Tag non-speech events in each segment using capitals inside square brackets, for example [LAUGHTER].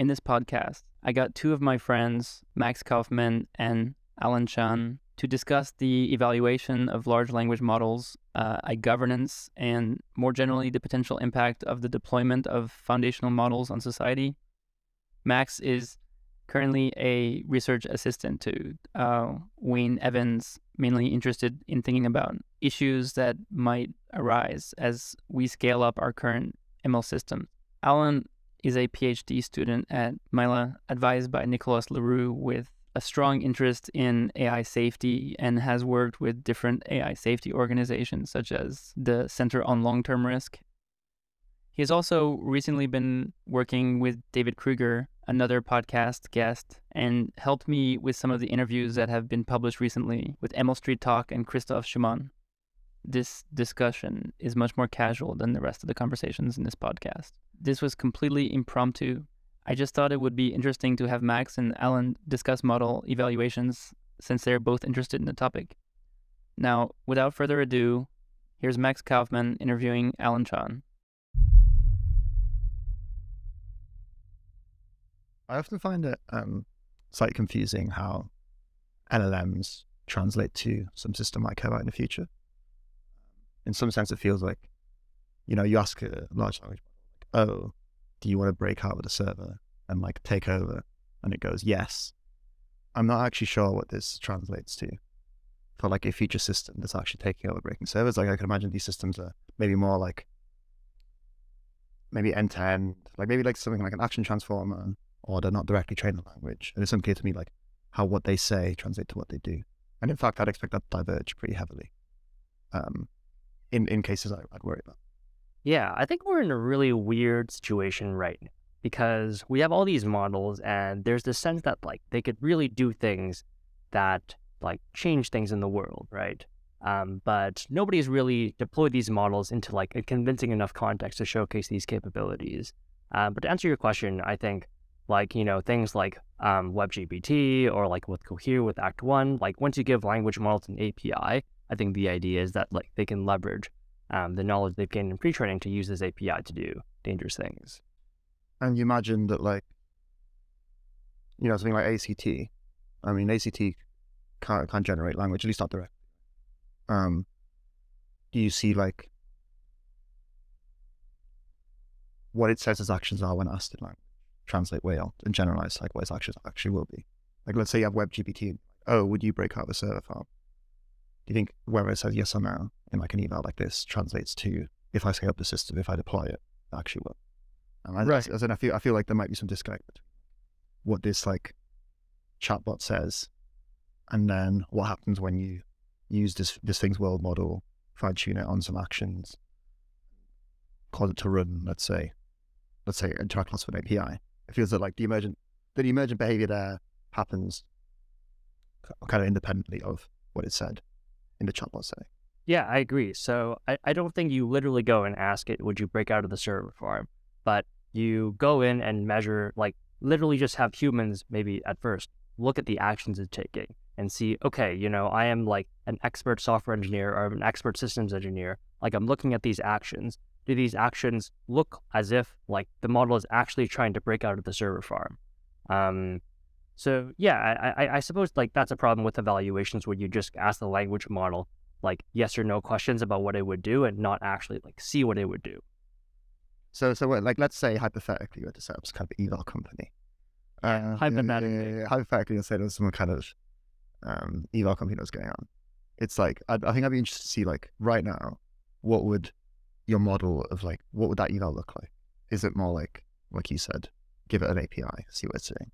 In this podcast, I got two of my friends, Max Kaufmann and Alan Chan, to discuss the evaluation of large language models, uh, governance, and more generally, the potential impact of the deployment of foundational models on society. Max is currently a research assistant to uh, Wayne Evans, mainly interested in thinking about issues that might arise as we scale up our current ML system. Alan is a PhD student at Mila, advised by Nicolas Le Roux with a strong interest in AI safety and has worked with different AI safety organizations such as the Center on Long Term Risk. He has also recently been working with David Krueger, another podcast guest, and helped me with some of the interviews that have been published recently with ML Street Talk and Christoph Schuhmann. This discussion is much more casual than the rest of the conversations in this podcast. This was completely impromptu I just thought it would be interesting to have Max and Alan discuss model evaluations since they're both interested in the topic. Now, without further ado, here's Max Kaufmann interviewing Alan Chan. I often find it um, slightly confusing how LLMs translate to some system like come out in the future. In some sense, it feels like, you know, you ask a large language oh, do you want to break out with a server and like take over? And it goes, yes. I'm not actually sure what this translates to for like a future system that's actually taking over breaking servers. Like I can imagine these systems are maybe more like maybe end to end, like maybe like something like an action transformer, or they're not directly trained in language. And it's unclear to me like how what they say translate to what they do. And in fact, I'd expect that to diverge pretty heavily. Um, in in cases I, I'd worry about. Yeah, I think we're in a really weird situation right now because we have all these models and there's this sense that like they could really do things that like change things in the world, right? Um, but nobody's really deployed these models into like a convincing enough context to showcase these capabilities. Uh, but to answer your question, I think like you know things like um, WebGPT or like with Cohere with Act One, like once you give language models an API, I think the idea is that like they can leverage um, the knowledge they've gained in pre-training to use this API to do dangerous things. And you imagine that, like, you know, something like ACT. I mean, ACT can't, can't generate language, at least not directly. Um, do you see like what it says its actions are when asked in language? Translate whale and generalize like what its actions actually will be. Like, let's say you have WebGPT. Oh, would you break out the server farm? Do you think whether it says yes or no in like an email like this translates to if I scale up the system, if I deploy it, it actually will? And I, right. I, I, I feel I feel like there might be some disconnect between what this like chatbot says and then what happens when you use this this thing's world model, fine tune it on some actions, cause it to run, let's say, let's say interact with an API. It feels that like the emergent the emergent behavior there happens kind of independently of what it said in the chatbot setting. Yeah, I agree. So I, I don't think you literally go and ask it, would you break out of the server farm? But you go in and measure, like literally just have humans maybe at first look at the actions it's taking and see, okay, you know, I am like an expert software engineer or an expert systems engineer. Like I'm looking at these actions. Do these actions look as if like the model is actually trying to break out of the server farm? Um, so yeah, I, I suppose like that's a problem with evaluations where you just ask the language model like yes or no questions about what it would do and not actually like see what it would do. So so what, like let's say hypothetically you were to set up some kind of eval company. Uh, hypothetically. Uh, hypothetically, let's say there's some kind of um, eval company that's going on. It's like I, I think I'd be interested to see like right now, what would your model of like what would that eval look like? Is it more like like you said, give it an API, see what it's doing?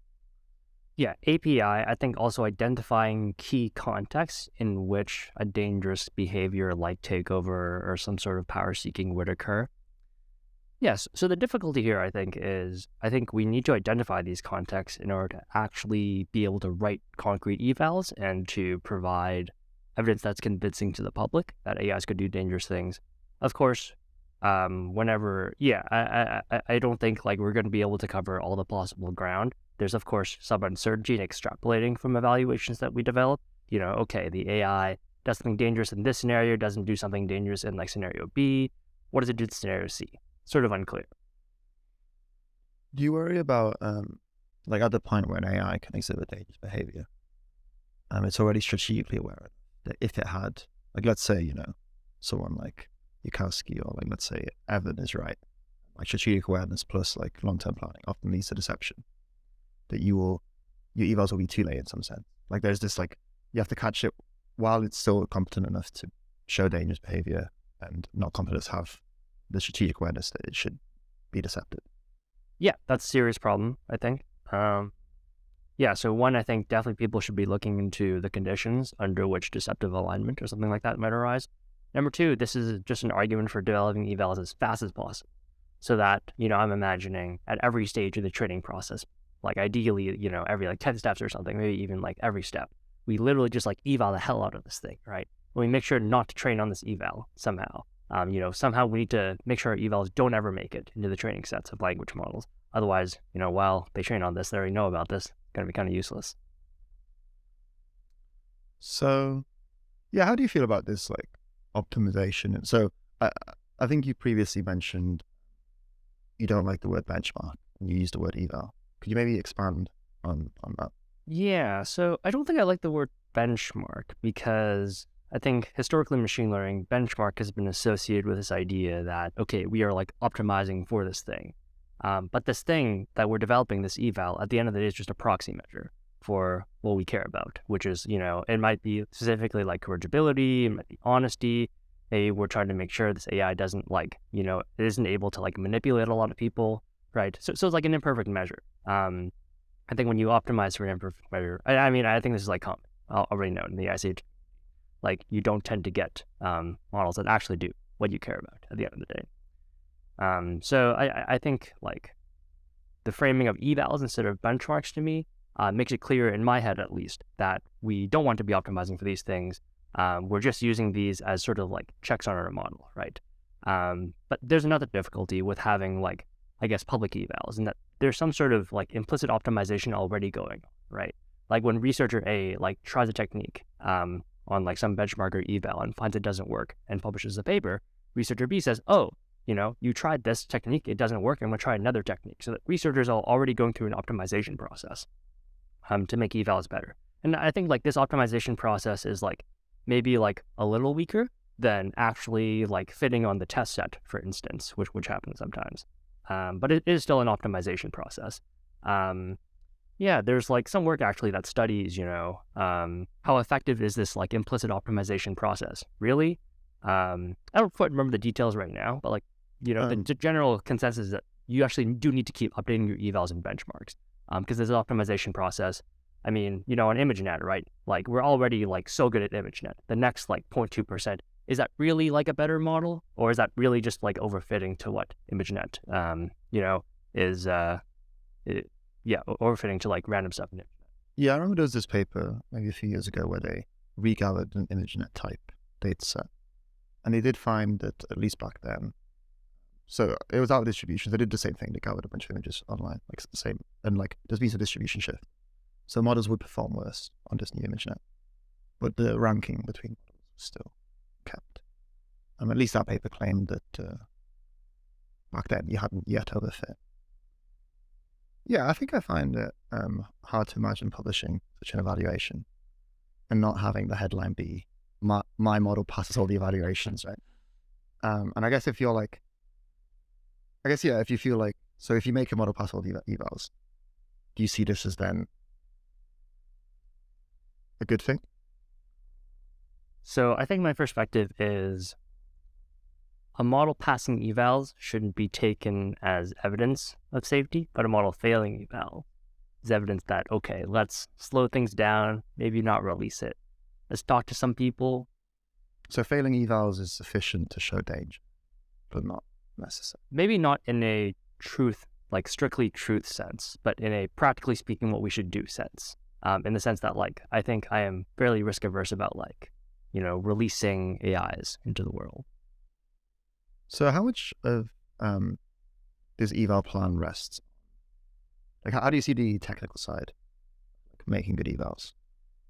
Yeah, API, I think also identifying key contexts in which a dangerous behavior like takeover or some sort of power seeking would occur. Yes, so the difficulty here, I think, is I think we need to identify these contexts in order to actually be able to write concrete evals and to provide evidence that's convincing to the public that AIs could do dangerous things. Of course, um, whenever, yeah, I, I, I don't think like we're going to be able to cover all the possible ground there's, of course, some uncertainty in extrapolating from evaluations that we develop. You know, okay, the AI does something dangerous in this scenario, doesn't do something dangerous in like scenario B. What does it do in scenario C? Sort of unclear. Do you worry about um, like at the point where an AI can exhibit dangerous behavior? Um, it's already strategically aware that if it had, like, let's say, you know, someone like Yudkowsky or like, let's say, Evan is right, like strategic awareness plus like long term planning often leads to deception. That you will, your evals will be too late in some sense. Like, there's this like, you have to catch it while it's still competent enough to show dangerous behavior and not competent to have the strategic awareness that it should be deceptive. Yeah, that's a serious problem, I think. Um, yeah, so one, I think definitely people should be looking into the conditions under which deceptive alignment or something like that might arise. Number two, this is just an argument for developing evals as fast as possible. So that, you know, I'm imagining at every stage of the training process, like ideally, you know, every like 10 steps or something, maybe even like every step, we literally just like eval the hell out of this thing, right? And we make sure not to train on this eval somehow. Um, you know, somehow we need to make sure our evals don't ever make it into the training sets of language models. Otherwise, you know, while they train on this, they already know about this. Going to be kind of useless. So, yeah, how do you feel about this like optimization? And so, I I think you previously mentioned you don't like the word benchmark you used the word eval. Could you maybe expand on on that? Yeah, so I don't think I like the word benchmark because I think historically machine learning benchmark has been associated with this idea that okay, we are like optimizing for this thing. Um, but this thing that we're developing, this eval, at the end of the day is just a proxy measure for what we care about, which is, you know, it might be specifically like corrigibility, it might be honesty. Hey, we're trying to make sure this AI doesn't like, you know, it isn't able to like manipulate a lot of people, right? So, so it's like an imperfect measure. Um, I think when you optimize for an imperfect measure, I, I mean, I think this is like common, already known in the ICH. Like you don't tend to get um, models that actually do what you care about at the end of the day. Um, so I, I think like the framing of evals instead of benchmarks to me uh, makes it clear in my head at least that we don't want to be optimizing for these things. Um, we're just using these as sort of like checks on our model, right? Um, but there's another difficulty with having like I guess public evals, and that there's some sort of like implicit optimization already going, right? Like when researcher A like tries a technique um, on like some benchmark or eval and finds it doesn't work and publishes a paper, researcher B says, "Oh, you know, you tried this technique, it doesn't work, I'm gonna try another technique. So that researchers are already going through an optimization process um, to make evals better. And I think like this optimization process is like maybe like a little weaker than actually like fitting on the test set, for instance, which which happens sometimes. Um, but it is still an optimization process. Um, yeah, there's like some work actually that studies, you know, um, how effective is this like implicit optimization process? Really? Um, I don't quite remember the details right now, but like you know, um, the, general consensus is that you actually do need to keep updating your evals and benchmarks because um, there's an optimization process. I mean, you know, on ImageNet, right? Like we're already like so good at ImageNet. The next like 0.2%, is that really like a better model? Or is that really just like overfitting to what ImageNet, um, you know, is, uh, it, yeah, overfitting to like random stuff in ImageNet. Yeah, I remember there was this paper maybe a few years ago where they regathered an ImageNet type data set. And they did find that, at least back then, so it was out of distribution. They did the same thing. They gathered a bunch of images online, like the same, and like there's been a distribution shift. So models would perform worse on this new ImageNet, but the ranking between models was still. Um, at least that paper claimed that uh, back then you hadn't yet overfit. Yeah, I think I find it um, hard to imagine publishing such an evaluation and not having the headline be my, my model passes all the evaluations, right? Um, and I guess if you're like I guess yeah. If you feel like so, if you make a model pass all the evals, do you see this as then a good thing? So I think my perspective is a model passing evals shouldn't be taken as evidence of safety, but a model failing eval is evidence that okay, let's slow things down, maybe not release it. Let's talk to some people. So failing evals is sufficient to show danger, but not necessary. Maybe not in a truth, like strictly truth sense, but in a practically speaking, what we should do sense. Um, in the sense that, like, I think I am fairly risk averse about, like, you know, releasing AIs into the world. So, how much of um, this eval plan rests? Like, how, how do you see the technical side, like making good evals,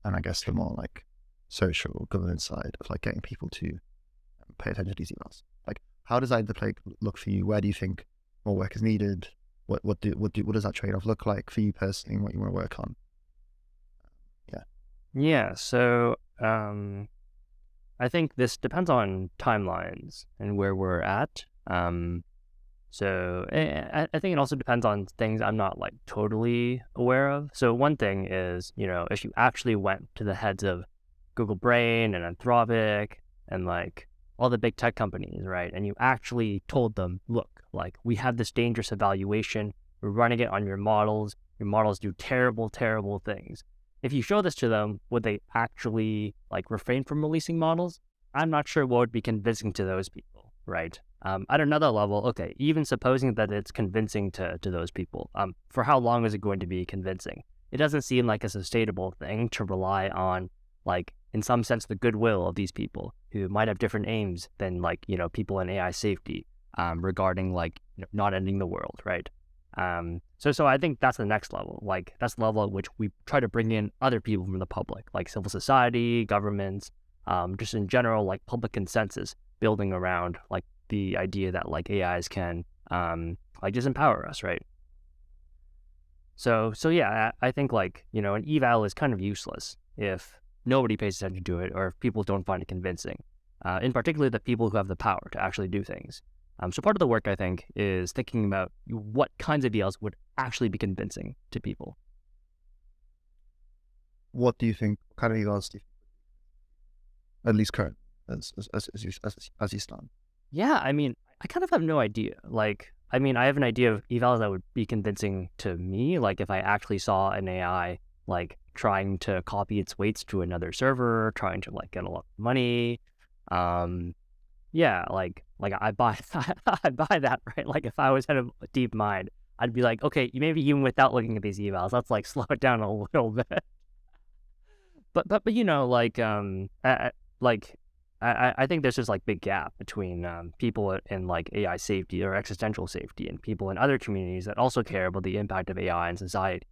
and I guess the more like social governance side of like getting people to um, pay attention to these evals? Like, how does either play look for you? Where do you think more work is needed? what what do what do what does that trade off look like for you personally and what you want to work on? Yeah. Yeah. So um, I think this depends on timelines and where we're at. Um, so eh, I, I think it also depends on things I'm not like totally aware of. So one thing is, you know, if you actually went to the heads of Google Brain and Anthropic and like all the big tech companies, right? And you actually told them, look, like we have this dangerous evaluation. We're running it on your models. Your models do terrible, terrible things. If you show this to them, would they actually like refrain from releasing models? I'm not sure what would be convincing to those people, right? Um, at another level, okay, even supposing that it's convincing to, to those people, um, for how long is it going to be convincing? It doesn't seem like a sustainable thing to rely on, like, in some sense, the goodwill of these people who might have different aims than, like, you know, people in AI safety um, regarding, like, you know, not ending the world, right? Um, so, so I think that's the next level. Like, that's the level at which we try to bring in other people from the public, like civil society, governments, um, just in general, like public consensus building around like the idea that like AIs can um, like just empower us, right? So so yeah, I, I think like you know an eval is kind of useless if nobody pays attention to it or if people don't find it convincing. Uh, in particular, the people who have the power to actually do things. Um, so part of the work I think is thinking about what kinds of evals would actually be convincing to people. What do you think? What kind of evals do you think? At least current, as as as, as you as, as you stand. Yeah, I mean, I kind of have no idea. Like, I mean, I have an idea of evals that would be convincing to me. Like, if I actually saw an AI like trying to copy its weights to another server, trying to like get a lot of money. Um, yeah, like like I buy [LAUGHS] I buy that right. Like, if I was had a DeepMind, I'd be like, okay, maybe even without looking at these evals, let's like [LAUGHS] slow it down a little bit. but but but you know, like um, I, like I, I think there's just like big gap between um, people in like AI safety or existential safety and people in other communities that also care about the impact of AI in society,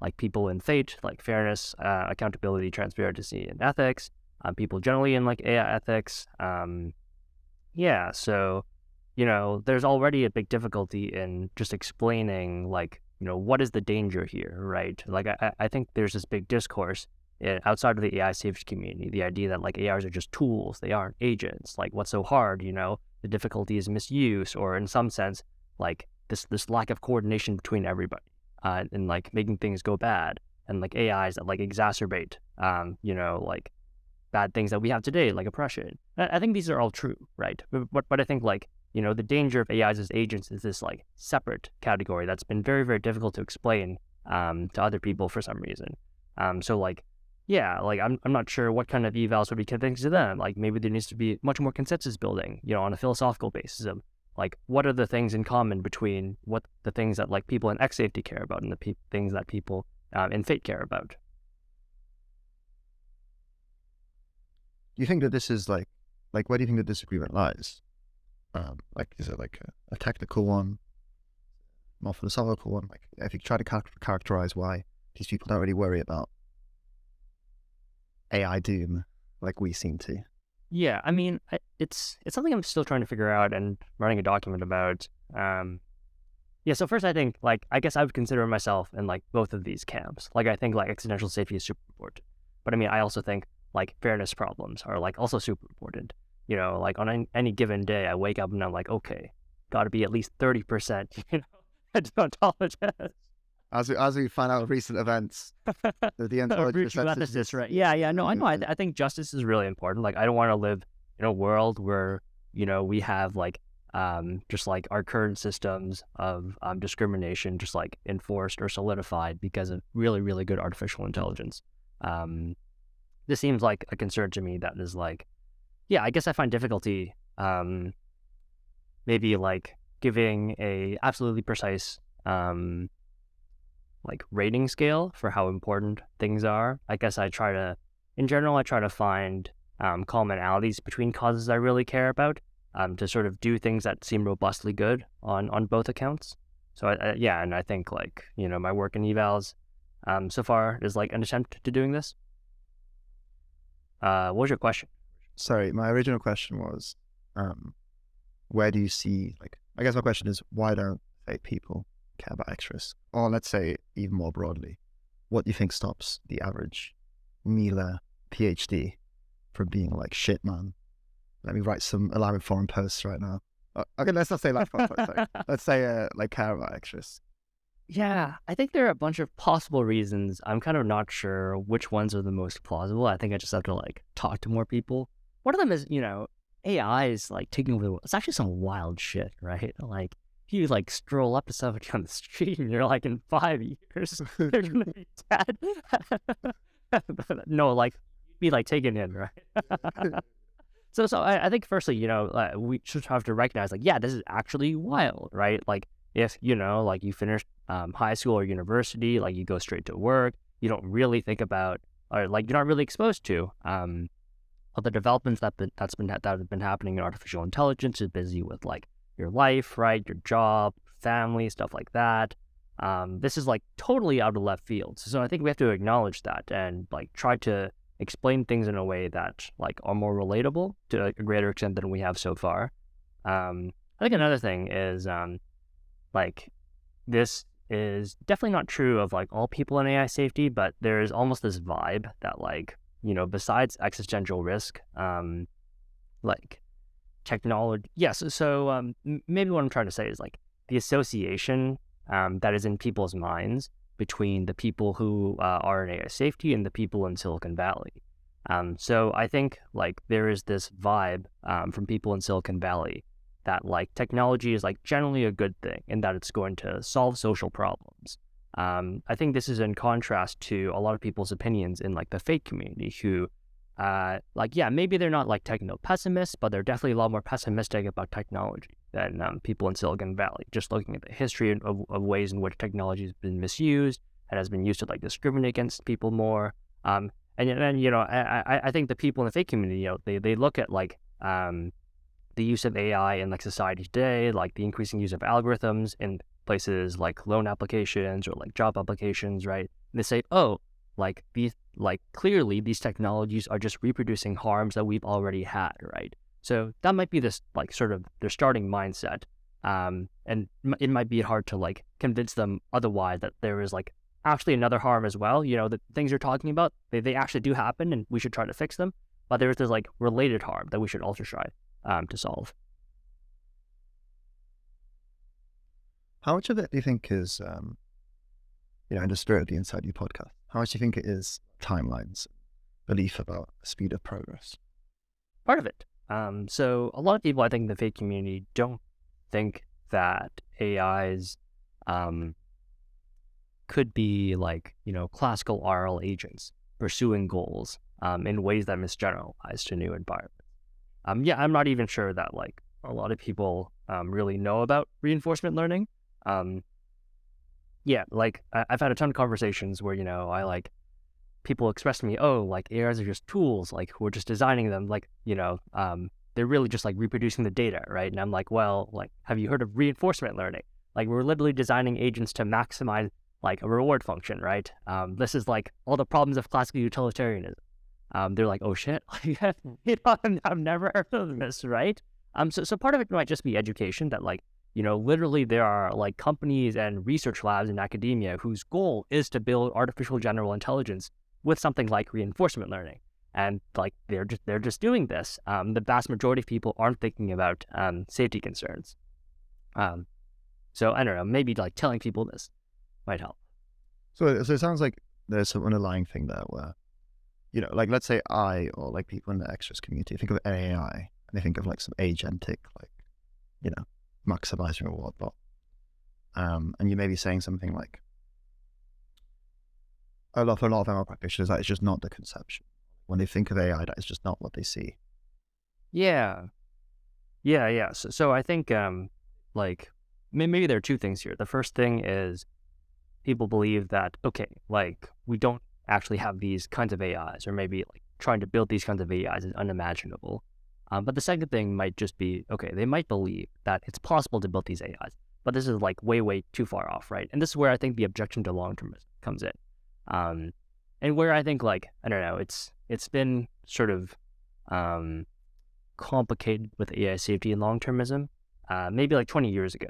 like people in FATE, like fairness, uh, accountability, transparency, and ethics. Um, people generally in like AI ethics. Um, yeah, so you know, there's already a big difficulty in just explaining like you know what is the danger here, right? Like I, I think there's this big discourse Eh, outside of the AI safety community, the idea that like AIs are just tools, they aren't agents. Like, what's so hard? You know, the difficulty is misuse, or in some sense, like this this lack of coordination between everybody, uh, and like making things go bad, and like AIs that like exacerbate, um, you know, like bad things that we have today, like oppression. I, think these are all true, right? But, but but I think like you know the danger of AIs as agents is this like separate category that's been very very difficult to explain um, to other people for some reason. Um, so like yeah, like I'm, I'm not sure what kind of evals would be convincing to them. Like maybe there needs to be much more consensus building, you know, on a philosophical basis of like what are the things in common between what the things that like people in X safety care about and the pe- things that people um, in Fate care about. Do you think that this is like, like, where do you think the disagreement lies? Um, like, is it like a, a technical one, more philosophical one? Like, if you try to characterize why these people don't really worry about AI doom like we seem to. Yeah, I mean, it's it's something I'm still trying to figure out and writing a document about. Um, yeah, so first I think like I guess I would consider myself in like both of these camps. Like I think like existential safety is super important, but I mean I also think like fairness problems are like also super important. You know, like on any, any given day, I wake up and I'm like, okay, got to be at least thirty percent, [LAUGHS] you know, [LAUGHS] deontologist as we, as we find out recent events, [LAUGHS] the, justice, right? Yeah, yeah. No, I know. I, I think justice is really important. Like, I don't want to live in a world where you know we have like um, just like our current systems of um, discrimination just like enforced or solidified because of really, really good artificial intelligence. Um, this seems like a concern to me that is like, yeah, I guess I find difficulty um, maybe like giving a absolutely precise um, like rating scale for how important things are. I guess I try to, in general, I try to find um, commonalities between causes I really care about um, to sort of do things that seem robustly good on on both accounts. So I, I, yeah, and I think like you know my work in evals um, so far is like an attempt to doing this. Uh, what was your question? Sorry, my original question was, um, where do you see like? I guess my question is why don't FATE people care about X risk? Or let's say even more broadly, what do you think stops the average Mila PhD from being like, shit, man, let me write some alarming forum posts right now. Uh, okay, let's not say like, [LAUGHS] let's say uh, like care about X risk. Yeah, I think there are a bunch of possible reasons. I'm kind of not sure which ones are the most plausible. I think I just have to like talk to more people. One of them is, you know, AI is like taking over the world. It's actually some wild shit, right? Like you like stroll up to somebody on the [LAUGHS] street and you're like, in five years, [LAUGHS] [LAUGHS] they're gonna be dead. no, like be like taken in, right? so, so I, I, think firstly, you know, uh, we should have to recognize, like, yeah, this is actually wild, right? Like, if you know, like, you finish um, high school or university, like, you go straight to work, you don't really think about, or like, you're not really exposed to, um, all the developments that been, that's been that have been happening in artificial intelligence. Is busy with like your life, right, your job, family, stuff like that. Um, this is like totally out of left field. So I think we have to acknowledge that and like try to explain things in a way that like are more relatable to a greater extent than we have so far. Um, I think another thing is um, like this is definitely not true of like all people in AI safety, but there is almost this vibe that like you know besides existential risk, um, like technology. Yes, yeah, so, so um, maybe what I'm trying to say is like the association um, that is in people's minds between the people who uh, are in AI safety and the people in Silicon Valley. Um, so I think like there is this vibe um, from people in Silicon Valley that like technology is like generally a good thing and that it's going to solve social problems. Um, I think this is in contrast to a lot of people's opinions in like the FATE community who uh, like, yeah, maybe they're not like techno pessimists, but they're definitely a lot more pessimistic about technology than um, people in Silicon Valley. Just looking at the history of, of, ways in which technology has been misused and has been used to like discriminate against people more. Um, and then, you know, I, I think the people in the FATE community, you know, they, they look at like um, the use of AI in like society today, like the increasing use of algorithms in places like loan applications or like job applications, right? And they say, oh, like these like clearly these technologies are just reproducing harms that we've already had right? So that might be this like sort of their starting mindset um, and it might be hard to like convince them otherwise that there is like actually another harm as well. You know the things you're talking about they, they actually do happen and we should try to fix them but there's this like related harm that we should also try um, to solve how much of it do you think is um, you know in the spirit of the Inside View podcast how much do you think it is timelines, belief about speed of progress? Part of it. Um, so a lot of people, I think, in the FATE community don't think that AIs um, could be like you know classical RL agents pursuing goals um, in ways that misgeneralize to new environments. Um, yeah, I'm not even sure that like a lot of people um, really know about reinforcement learning. Um, yeah, like I- have had a ton of conversations where, you know, I like people express to me, oh, like AIs are just tools, like we're just designing them, like, you know, um, they're really just like reproducing the data, right? And I'm like, well, like, have you heard of reinforcement learning? Like we're literally designing agents to maximize like a reward function, right? Um, this is like all the problems of classical utilitarianism. Um, they're like, oh shit, [LAUGHS] you know, I've never heard of this, right? Um, so, so part of it might just be education that like you know, literally there are like companies and research labs in academia whose goal is to build artificial general intelligence with something like reinforcement learning. And like they're just they're just doing this. Um, the vast majority of people aren't thinking about um, safety concerns. Um, so I don't know. Maybe like telling people this might help. So so it sounds like there's some underlying thing there where, you know, like let's say I or like people in the risk community think of AI and they think of like some agentic like, you know, maximizing reward bot. Um, and you may be saying something like, a lot for a lot of ML practitioners, that is just not the conception. When they think of AI, that is just not what they see. Yeah, yeah, yeah. So, so I think, um, like, maybe there are two things here. The first thing is people believe that okay, like we don't actually have these kinds of AIs, or maybe like trying to build these kinds of AIs is unimaginable. Um, but the second thing might just be okay, they might believe that it's possible to build these AIs, but this is like way, way too far off, right? And this is where I think the objection to long term comes in. Um, and where I think like, I don't know, it's it's been sort of um, complicated with AI safety and long termism. Uh, maybe like 20 years ago,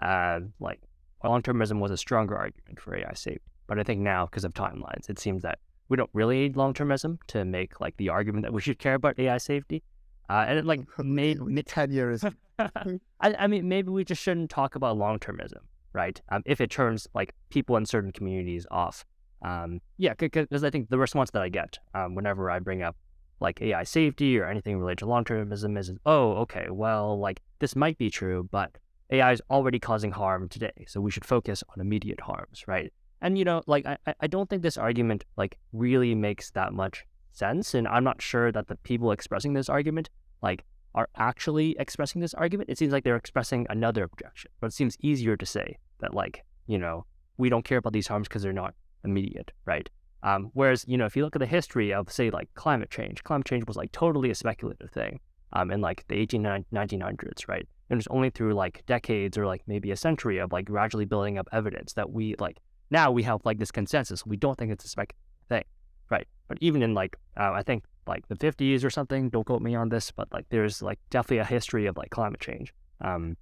uh, like long termism was a stronger argument for AI safety. But I think now, because of timelines, it seems that we don't really need long termism to make like the argument that we should care about AI safety. Uh, and it, like [LAUGHS] maybe [LAUGHS] ten years. [LAUGHS] I, I mean, maybe we just shouldn't talk about long termism, right? Um, if it turns like people in certain communities off. Um, yeah, because I think the response that I get um, whenever I bring up like AI safety or anything related to long termism is, oh, okay, well, like this might be true, but AI is already causing harm today, so we should focus on immediate harms, right? And you know, like I, I don't think this argument like really makes that much sense, and I'm not sure that the people expressing this argument like are actually expressing this argument. It seems like they're expressing another objection, but it seems easier to say that like you know we don't care about these harms because they're not immediate, right? Um, whereas, you know, if you look at the history of, say, like climate change, climate change was like totally a speculative thing um, in like the 18, 1900s, right? And it's only through like decades or like maybe a century of like gradually building up evidence that we like now we have like this consensus. We don't think it's a spec thing, right? But even in like, uh, I think like the 50s or something, don't quote me on this, but like there's like definitely a history of like climate change, um,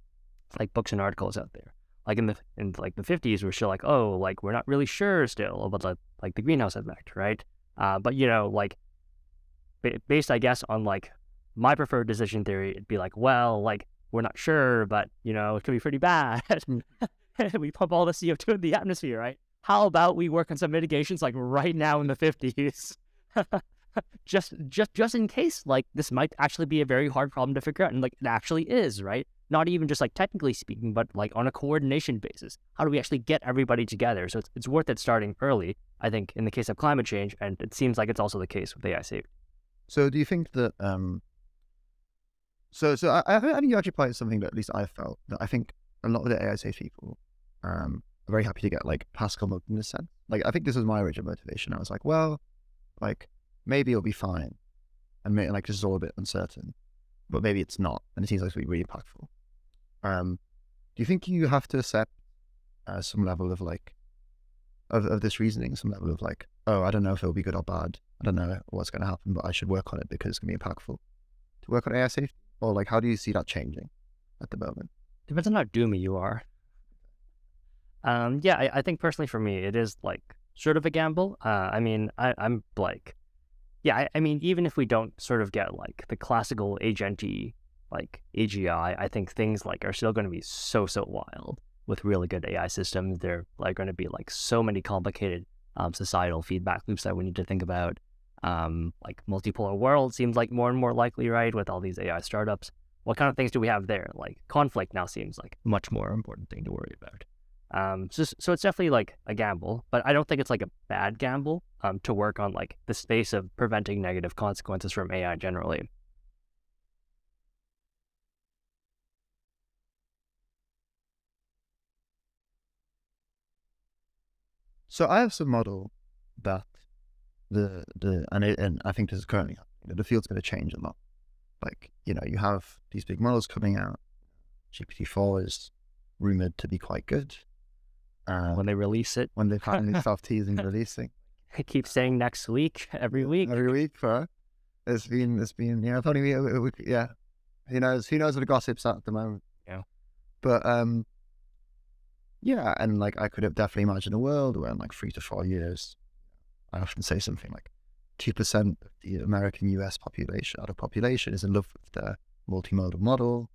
like books and articles out there like in the in like the 50s we're still like oh like we're not really sure still about the like the greenhouse effect right uh, but you know like based i guess on like my preferred decision theory it'd be like well like we're not sure but you know it could be pretty bad [LAUGHS] [LAUGHS] we pump all the co2 in the atmosphere right how about we work on some mitigations like right now in the 50s [LAUGHS] just just just in case like this might actually be a very hard problem to figure out and like it actually is right not even just like technically speaking, but like on a coordination basis. How do we actually get everybody together? So it's, it's worth it starting early, I think, in the case of climate change. And it seems like it's also the case with AI safety. So do you think that, um, so, so I, I think you actually played something that at least I felt that I think a lot of the AI people, um, are very happy to get like Pascal mode in sense. Like, I think this was my original motivation. I was like, well, like maybe it'll be fine. And maybe, like, this is all a bit uncertain, but maybe it's not. And it seems like it's be really impactful. Um, do you think you have to accept uh, some level of like of, of this reasoning, some level of like, oh, I don't know if it'll be good or bad. I don't know what's going to happen, but I should work on it because it's going to be impactful. To work on AI safety, or like, how do you see that changing at the moment? Depends on how doomy you are. Um, yeah, I, I think personally for me, it is like sort of a gamble. Uh, I mean, I, I'm like, yeah, I, I, mean, even if we don't sort of get like the classical agenty like AGI, I think things like are still going to be so so wild with really good AI systems. They're like going to be like so many complicated um, societal feedback loops that we need to think about. Um, like multipolar world seems like more and more likely, right? With all these AI startups, what kind of things do we have there? Like conflict now seems like much more important thing to worry about. Um, so, so it's definitely like a gamble, but I don't think it's like a bad gamble um, to work on like the space of preventing negative consequences from AI generally. So I have some model that the the and it, and I think this is currently. The field's going to change a lot. Like you know, you have these big models coming out. GPT four is rumored to be quite good. Uh, when they release it, when they [LAUGHS] finally start teasing releasing. [LAUGHS] I keep saying next week, every week, every week. For it's been it's been yeah, it's only a week, yeah. Who knows? Who knows what the gossip's at the moment? Yeah. But um, yeah, and like I could have definitely imagined a world where in like three to four years, I often say something like two percent of the American US population out of population is in love with the multimodal model.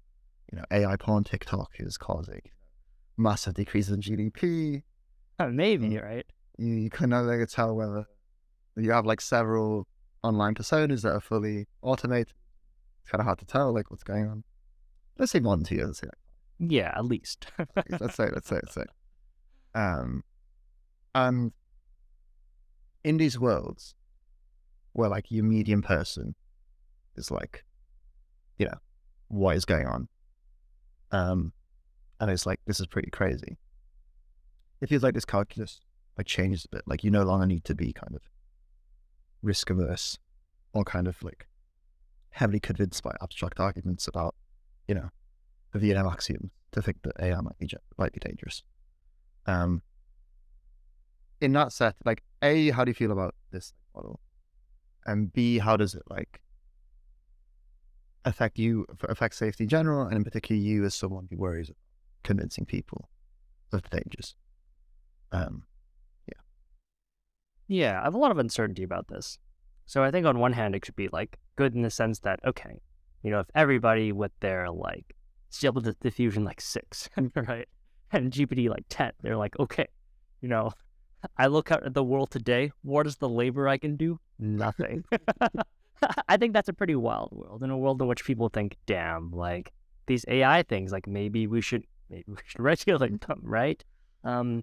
You know, AI porn TikTok is causing massive decreases in GDP. Oh, maybe, right? You, you can no longer tell whether you have like several online personas that are fully automated. It's kind of hard to tell like what's going on. Let's say one, two years. Let's say like yeah, at least. [LAUGHS] let's say, let's say, let's say. Um, and in these worlds, where like your medium person is like, you know, what is going on? Um, and it's like this is pretty crazy. It feels like this calculus like changes a bit. Like you no longer need to be kind of risk averse or kind of like heavily convinced by abstract arguments about, you know, the Vienna axiom to think that AI might be might be dangerous. Um, in that set, like A, how do you feel about this model? And B, how does it like affect you, affect safety in general, and in particular you as someone who worries about convincing people of the dangers. Um, Yeah, Yeah, I have a lot of uncertainty about this. So I think on one hand, it could be like good in the sense that, okay, you know, if everybody with their like stable diffusion like six, [LAUGHS] right, and GPT like 10, they're like, okay, you know, I look out at the world today, what is the labor I can do? Nothing. [LAUGHS] [LAUGHS] I think that's a pretty wild world, in a world in which people think, damn, like these AI things, like maybe we should, maybe we should [LAUGHS] regulate them, right? Um,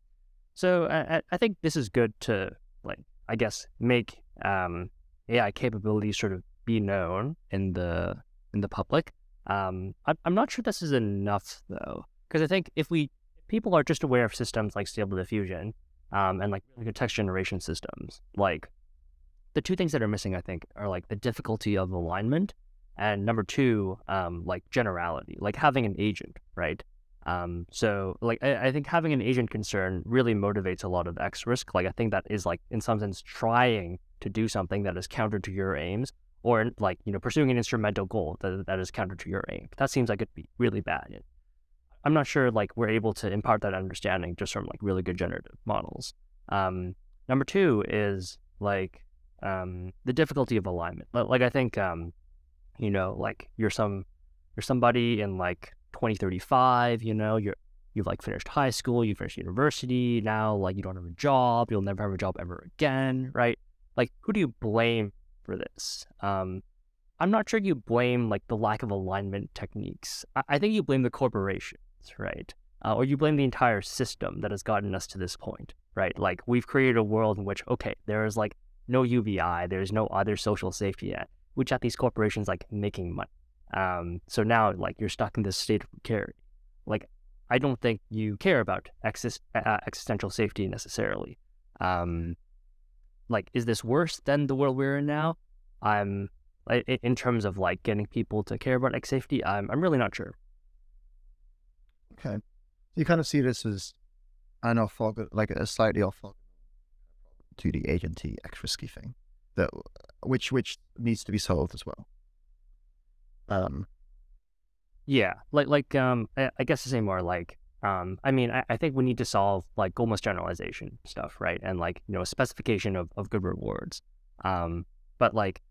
so I, I- I think this is good to like I guess make um, AI capabilities sort of be known in the in the public. Um, I'm I'm not sure this is enough though, because I think if we if people are just aware of systems like Stable Diffusion um, and like good text generation systems, like the two things that are missing, I think, are like the difficulty of alignment and number two, um, like generality, like having an agent, right? Um, so like I, I think having an agent concern really motivates a lot of X risk. Like I think that is like in some sense trying to do something that is counter to your aims, or like you know pursuing an instrumental goal that that is counter to your aim. That seems like it'd be really bad. I'm not sure like we're able to impart that understanding just from like really good generative models. Um, number two is like um, the difficulty of alignment. Li- Like I think um, you know like you're some you're somebody in like 2035 you know you're you've like finished high school you finished university now like you don't have a job you'll never have a job ever again right like who do you blame for this um i'm not sure you blame like the lack of alignment techniques i, I think you blame the corporations right uh, or you blame the entire system that has gotten us to this point right like we've created a world in which okay there is like no ubi there's no other social safety net which at these corporations like making money um, so now, like, you're stuck in this state of precarity. Like, I don't think you care about uh, existential safety necessarily. Um, like, is this worse than the world we're in now? I'm, in terms of like getting people to care about X safety, I'm, I'm really not sure. Okay. You kind of see this as an orthogonal, like a slightly orthogonal to the X risky thing, that which which needs to be solved as well. Um, Yeah, like, like, um, I, guess to say more like, um, I mean, I, I think we need to solve like almost generalization stuff, right? And like, you know, specification of, of good rewards. Um, but like,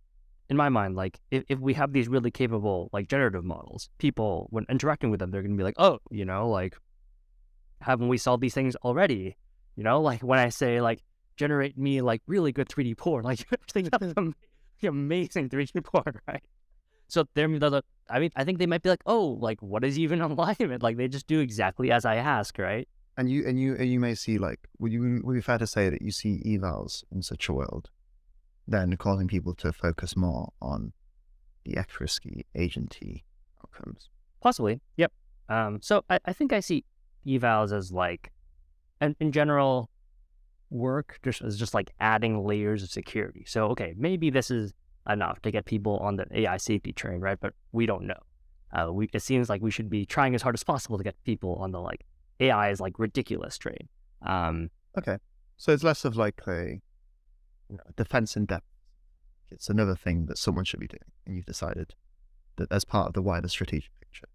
in my mind, like if, if we have these really capable like generative models, people when interacting with them, they're gonna be like, oh, you know, like haven't we solved these things already? You know, like when I say like generate me like really good 3D porn, [LAUGHS] like you actually have some amazing 3D [LAUGHS] porn, right? So they're the I mean, I think they might be like, oh, like what is even [LAUGHS] alignment? Like they just do exactly as I ask, right? and you and you and you may see like would you would it be fair to say that you see evals in such a world, then causing people to focus more on the X risky agenty outcomes. Possibly. Yep. Um, so I, I think I see evals as like, and in general, work just as just like adding layers of security. So okay, maybe this is enough to get people on the AI safety train, right? But we don't know. Uh, we it seems like we should be trying as hard as possible to get people on the like AI is like ridiculous train. Um, Okay, so it's less of like a you know, defense in depth. It's another thing that someone should be doing, and you've decided that as part of the wider strategic picture,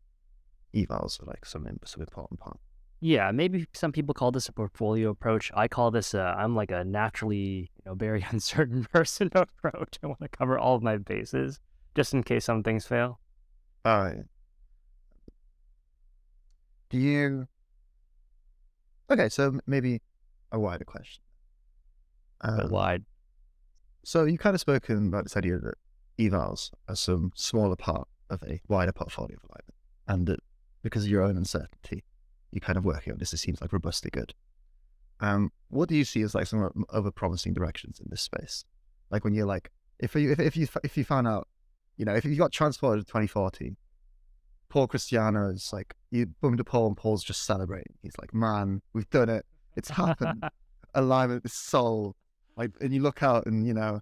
evals are like some some important part. Yeah, maybe some people call this a portfolio approach. I call this a, I'm like a naturally, you know, very [LAUGHS] uncertain person [LAUGHS] approach. I want to cover all of my bases just in case some things fail. All right. Do you? Okay, so maybe a wider question. Um, wide. So you've kind of spoken about this idea that evals are some smaller part of a wider portfolio of alignment, and that because of your own uncertainty, you're kind of working on this. It seems like robustly good. Um, what do you see as like some other promising directions in this space? Like when you're like, if you if, if you if you found out, you know, if you got transported to 2014, Paul Christiano is like you bump into Paul and Paul's just celebrating. He's like, man, we've done it. It's happened. [LAUGHS] alignment with soul. Like, and you look out, and you know,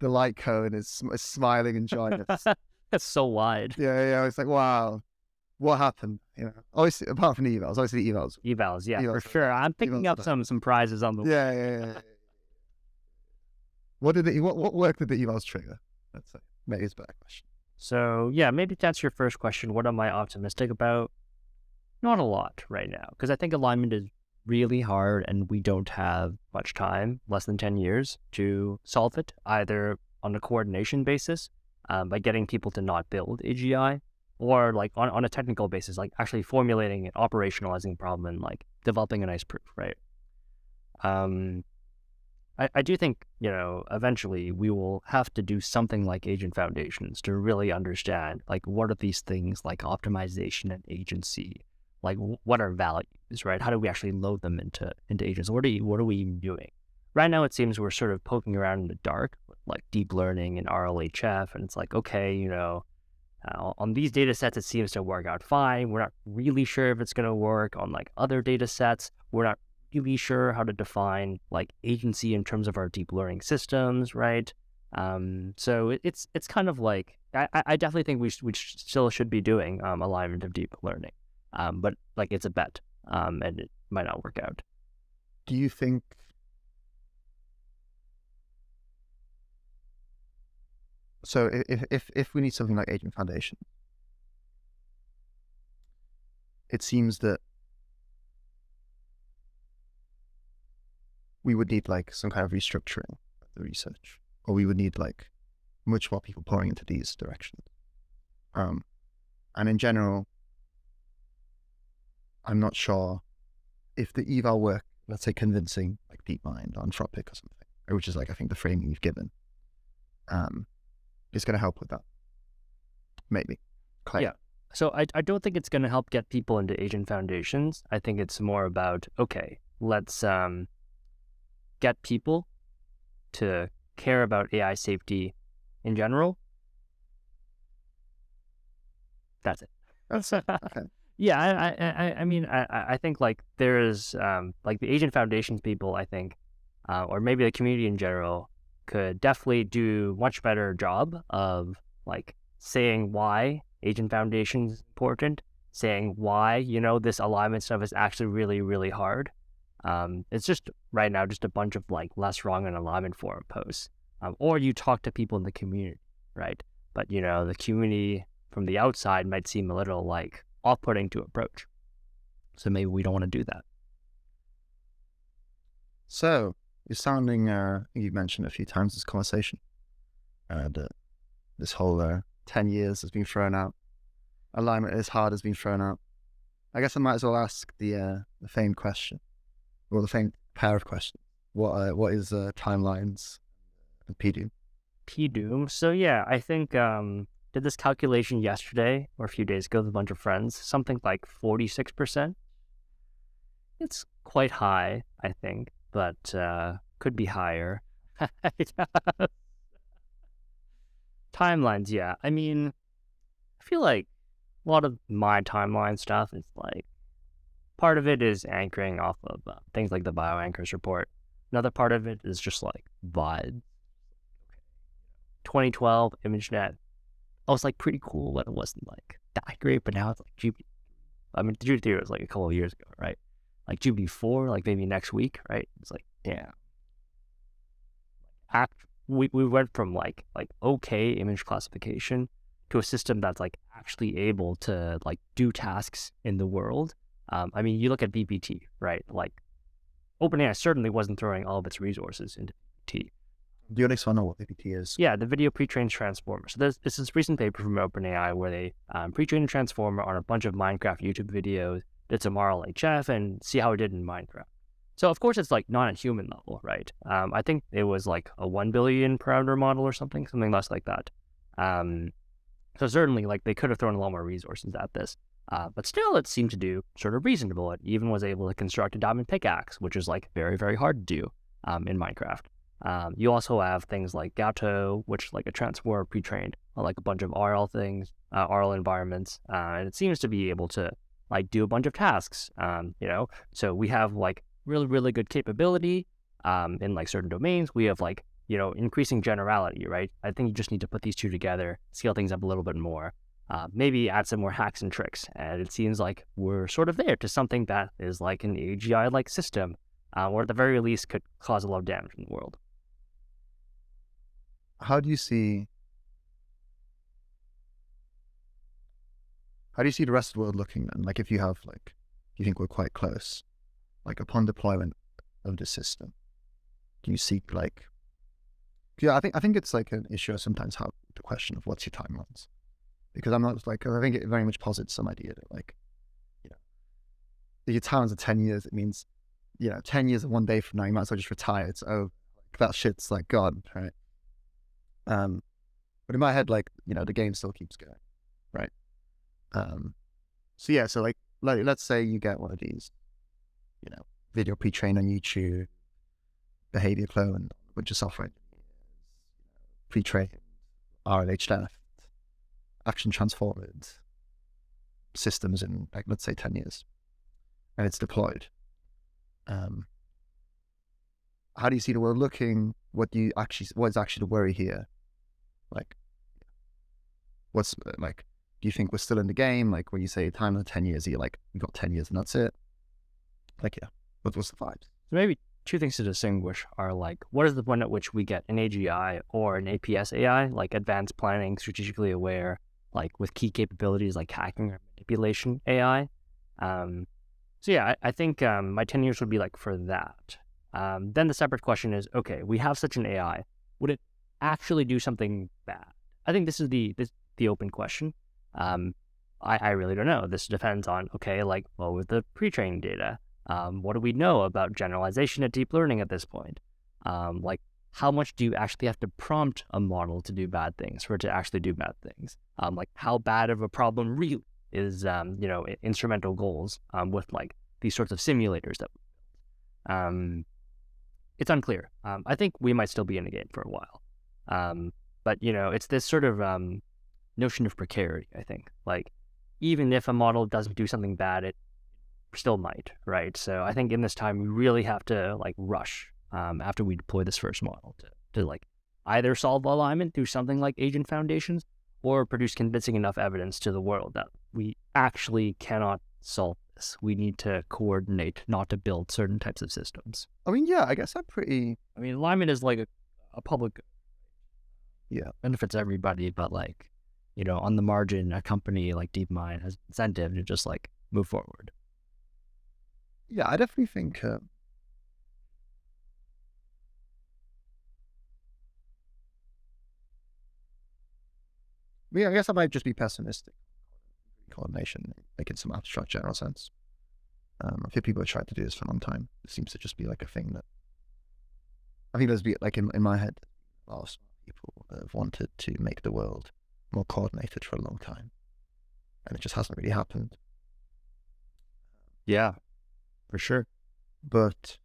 the light cone is, is smiling and joyous. [LAUGHS] That's so wide. yeah, yeah. It's like, wow, what happened? You know, obviously, apart from the evals, obviously the evals. Evals, yeah, Evals for sure. I'm picking evals up some some prizes on the Yeah, yeah, yeah. yeah. what did the what what work did the evals trigger? Let's say maybe it's a better question. So yeah, maybe to answer your first question, what am I optimistic about? Not a lot right now, because I think alignment is really hard and we don't have much time, less than 10 years, to solve it, either on a coordination basis um, by getting people to not build AGI or like on, on a technical basis, like actually formulating and operationalizing the problem and like developing a nice proof, right? Um, I, I do think, you know, eventually we will have to do something like agent foundations to really understand like what are these things like optimization and agency, like what are values, right? How do we actually load them into into agents? What are you, what are we doing? Right now, it seems we're sort of poking around in the dark, like deep learning and RLHF, and it's like, okay, you know, uh, on these data sets, it seems to work out fine. We're not really sure if it's going to work on like other data sets. We're not really sure how to define like agency in terms of our deep learning systems, right? Um, so it, it's it's kind of like I, I definitely think we sh- we sh- still should be doing um, alignment of deep learning, um, but like it's a bet, um, and it might not work out. Do you think? So if if if we need something like Agent Foundation, it seems that we would need like some kind of restructuring of the research, or we would need like much more people pouring into these directions. Um, and in general, I'm not sure if the eval work, let's say convincing like DeepMind or Anthropic or something, which is like I think the framing you've given, um, is going to help with that. Maybe. Clay. Yeah. So I, I don't think it's going to help get people into Agent foundations. I think it's more about okay, let's um, get people to care about AI safety in general. That's it. That's it. [LAUGHS] Okay. Yeah, I, I, I mean, I, I think like there is um, like the Agent Foundations people. I think, uh, or maybe the community in general, could definitely do much better job of like saying why Agent Foundation is important, saying why you know this alignment stuff is actually really really hard, um, it's just right now just a bunch of like less wrong and alignment forum posts, um, or you talk to people in the community, right? But you know the community from the outside might seem a little like off-putting to approach, so maybe we don't want to do that. So you're sounding. Uh, you mentioned a few times this conversation, and uh, this whole uh, ten years has been thrown out. Alignment is hard has been thrown out. I guess I might as well ask the uh, the famed question well, the same pair of questions. What uh, what is uh, timelines and PDOOM? PDOOM. So yeah, I think um, did this calculation yesterday or a few days ago with a bunch of friends. Something like forty six percent. It's quite high, I think, but uh, could be higher. [LAUGHS] Timelines, yeah. I mean, I feel like a lot of my timeline stuff is like part of it is anchoring off of uh, things like the bioanchors report. Another part of it is just like vibes. 2012 ImageNet. I was like pretty cool when it wasn't like that great, but now it's like GPT. I mean, GPT was like a couple of years ago, right? Like GPT-4, like maybe next week, right? It's like, yeah. Act, we, we went from like like okay image classification to a system that's like actually able to like do tasks in the world um, I mean, you look at VPT, right? Like, OpenAI certainly wasn't throwing all of its resources into VPT. Do you want know what VPT is? Yeah, the video pre-trained transformer. So this is this recent paper from OpenAI where they um, pre-trained a transformer on a bunch of Minecraft YouTube videos, did some RLHF, and see how it did in Minecraft. So of course it's like not at human level, right? Um, I think it was like a one billion parameter model or something, something less like that. Um, so certainly, like they could have thrown a lot more resources at this. Uh, but still, it seemed to do sort of reasonable. It even was able to construct a diamond pickaxe, which is like very, very hard to do um, in Minecraft. Um, you also have things like Gato, which like a transformer pre-trained, on like a bunch of RL things, uh, RL environments, uh, and it seems to be able to like do a bunch of tasks. Um, you know, so we have like really, really good capability um, in like certain domains. We have like you know increasing generality, right? I think you just need to put these two together, scale things up a little bit more uh, maybe add some more hacks and tricks. And it seems like we're sort of there to something that is like an AGI like system, uh, or at the very least could cause a lot of damage in the world. How do you see? How do you see the rest of the world looking then? Like if you have like, you think we're quite close, like upon deployment of the system, do you seek like, yeah, I think I think it's like an issue I sometimes have the question of what's your timelines, because I'm not like I think it very much posits some idea that like, you know, if your timelines are ten years, it means, you know, ten years and one day from now you might as well just retire. It's oh, that shit's like gone, right? Um, but in my head, like you know, the game still keeps going, right? Um, so yeah, so like, like let's say you get one of these, you know, video pre-trained on YouTube, behavior clone, bunch of software engineers, pre-trained, RLH action transformed systems in like let's say ten years, and it's deployed. Um, how do you see the world looking? What do you actually? What is actually the worry here? Like, what's like? Do you think we're still in the game? Like when you say time of ten years, you're like, we got ten years and that's it. Like, yeah, what what's the vibes? So maybe two things to distinguish are like, what is the point at which we get an AGI or an APS AI, like advanced planning, strategically aware, like with key capabilities like hacking or manipulation AI. Um, so yeah, I, I think um, my 10 years would be like for that. Um, then the separate question is, okay, we have such an AI. Would it actually do something bad? I think this is the this, the open question. Um, I, I really don't know. This depends on, okay, like, what with the pre-training data, um, what do we know about generalization at deep learning at this point? Um, like, how much do you actually have to prompt a model to do bad things for it to actually do bad things? Um, like, how bad of a problem really is, um, you know, instrumental goals um, with like these sorts of simulators that um, it's unclear. Um, I think we might still be in the game for a while. Um, but, you know, it's this sort of um, notion of precarity, I think. Like, even if a model doesn't do something bad, it still might, right? So I think in this time, we really have to like rush um, after we deploy this first model to, to like either solve alignment through something like agent foundations or produce convincing enough evidence to the world that we actually cannot solve this. We need to coordinate, not to build certain types of systems. I mean, yeah, I guess I'm pretty. I mean, alignment is like a, a public. Yeah. Benefits everybody, but like, you know, on the margin, a company like DeepMind has incentive to just like move forward. Yeah, I definitely think. Uh, yeah, I guess I might just be pessimistic. Coordination, in some abstract general sense. Um, I think people have tried to do this for a long time. It seems to just be like a thing that I think there's be like in in my head, a lot of people have wanted to make the world more coordinated for a long time, and it just hasn't really happened. Yeah, for sure. But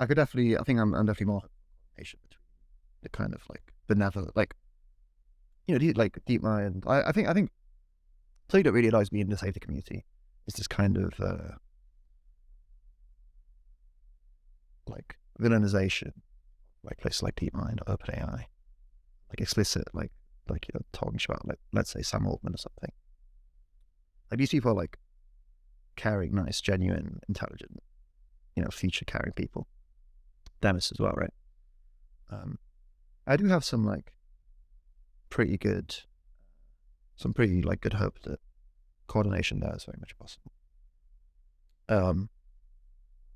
I could definitely, I think I'm, I'm definitely more patient between the kind of like benevolent, like you know, like DeepMind. I, I think I think something that really annoys me in the safety community is this kind of uh, like villainization, like places like DeepMind or OpenAI, like explicit, like like you know, talking about like let's say Sam Altman or something. Like these people are like caring, nice, genuine, intelligent, you know, future caring people. Demis as well, right? Um, I do have some like pretty good, some pretty like good hope that coordination there is very much possible. Um,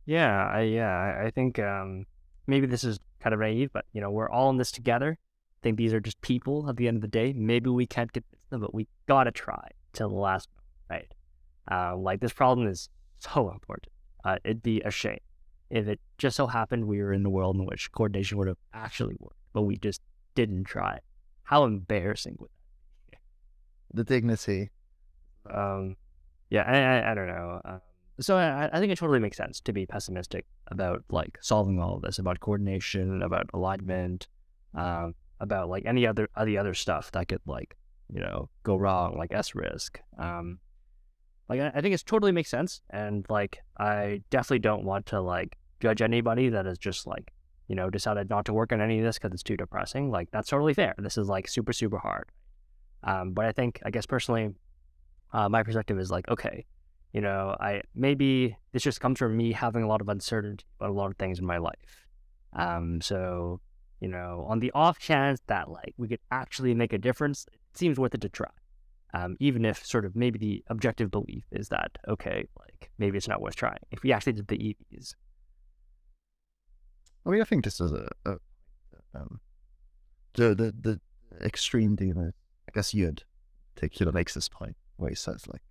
yeah, I yeah, I, think um, maybe this is kind of naive, but you know, we're all in this together. I think these are just people at the end of the day. Maybe we can't convince them, but we gotta try till the last moment, right? Uh, like this problem is so important. Uh, it'd be a shame if it just so happened we were in the world in which coordination would have actually worked, but we just didn't try. How embarrassing would that? The dignity. Um, yeah, I, I, I don't know. Um, so I, I think it totally makes sense to be pessimistic about like solving all of this, about coordination, about alignment, um, about like any other any other stuff that could like you know go wrong, like S risk. Um, like I, I think it totally makes sense, and like I definitely don't want to like judge anybody that has just like you know decided not to work on any of this because it's too depressing. Like that's totally fair. This is like super super hard. Um, but I think I guess personally, uh, my perspective is like okay, you know, I maybe this just comes from me having a lot of uncertainty about a lot of things in my life. Um, so you know, on the off chance that like we could actually make a difference, it seems worth it to try. Um, even if sort of maybe the objective belief is that okay, like maybe it's not worth trying. If we actually did the EVs, I mean, I think this is a, a um, the the the extreme dealer. I guess Yud, in particular, makes this point where he says like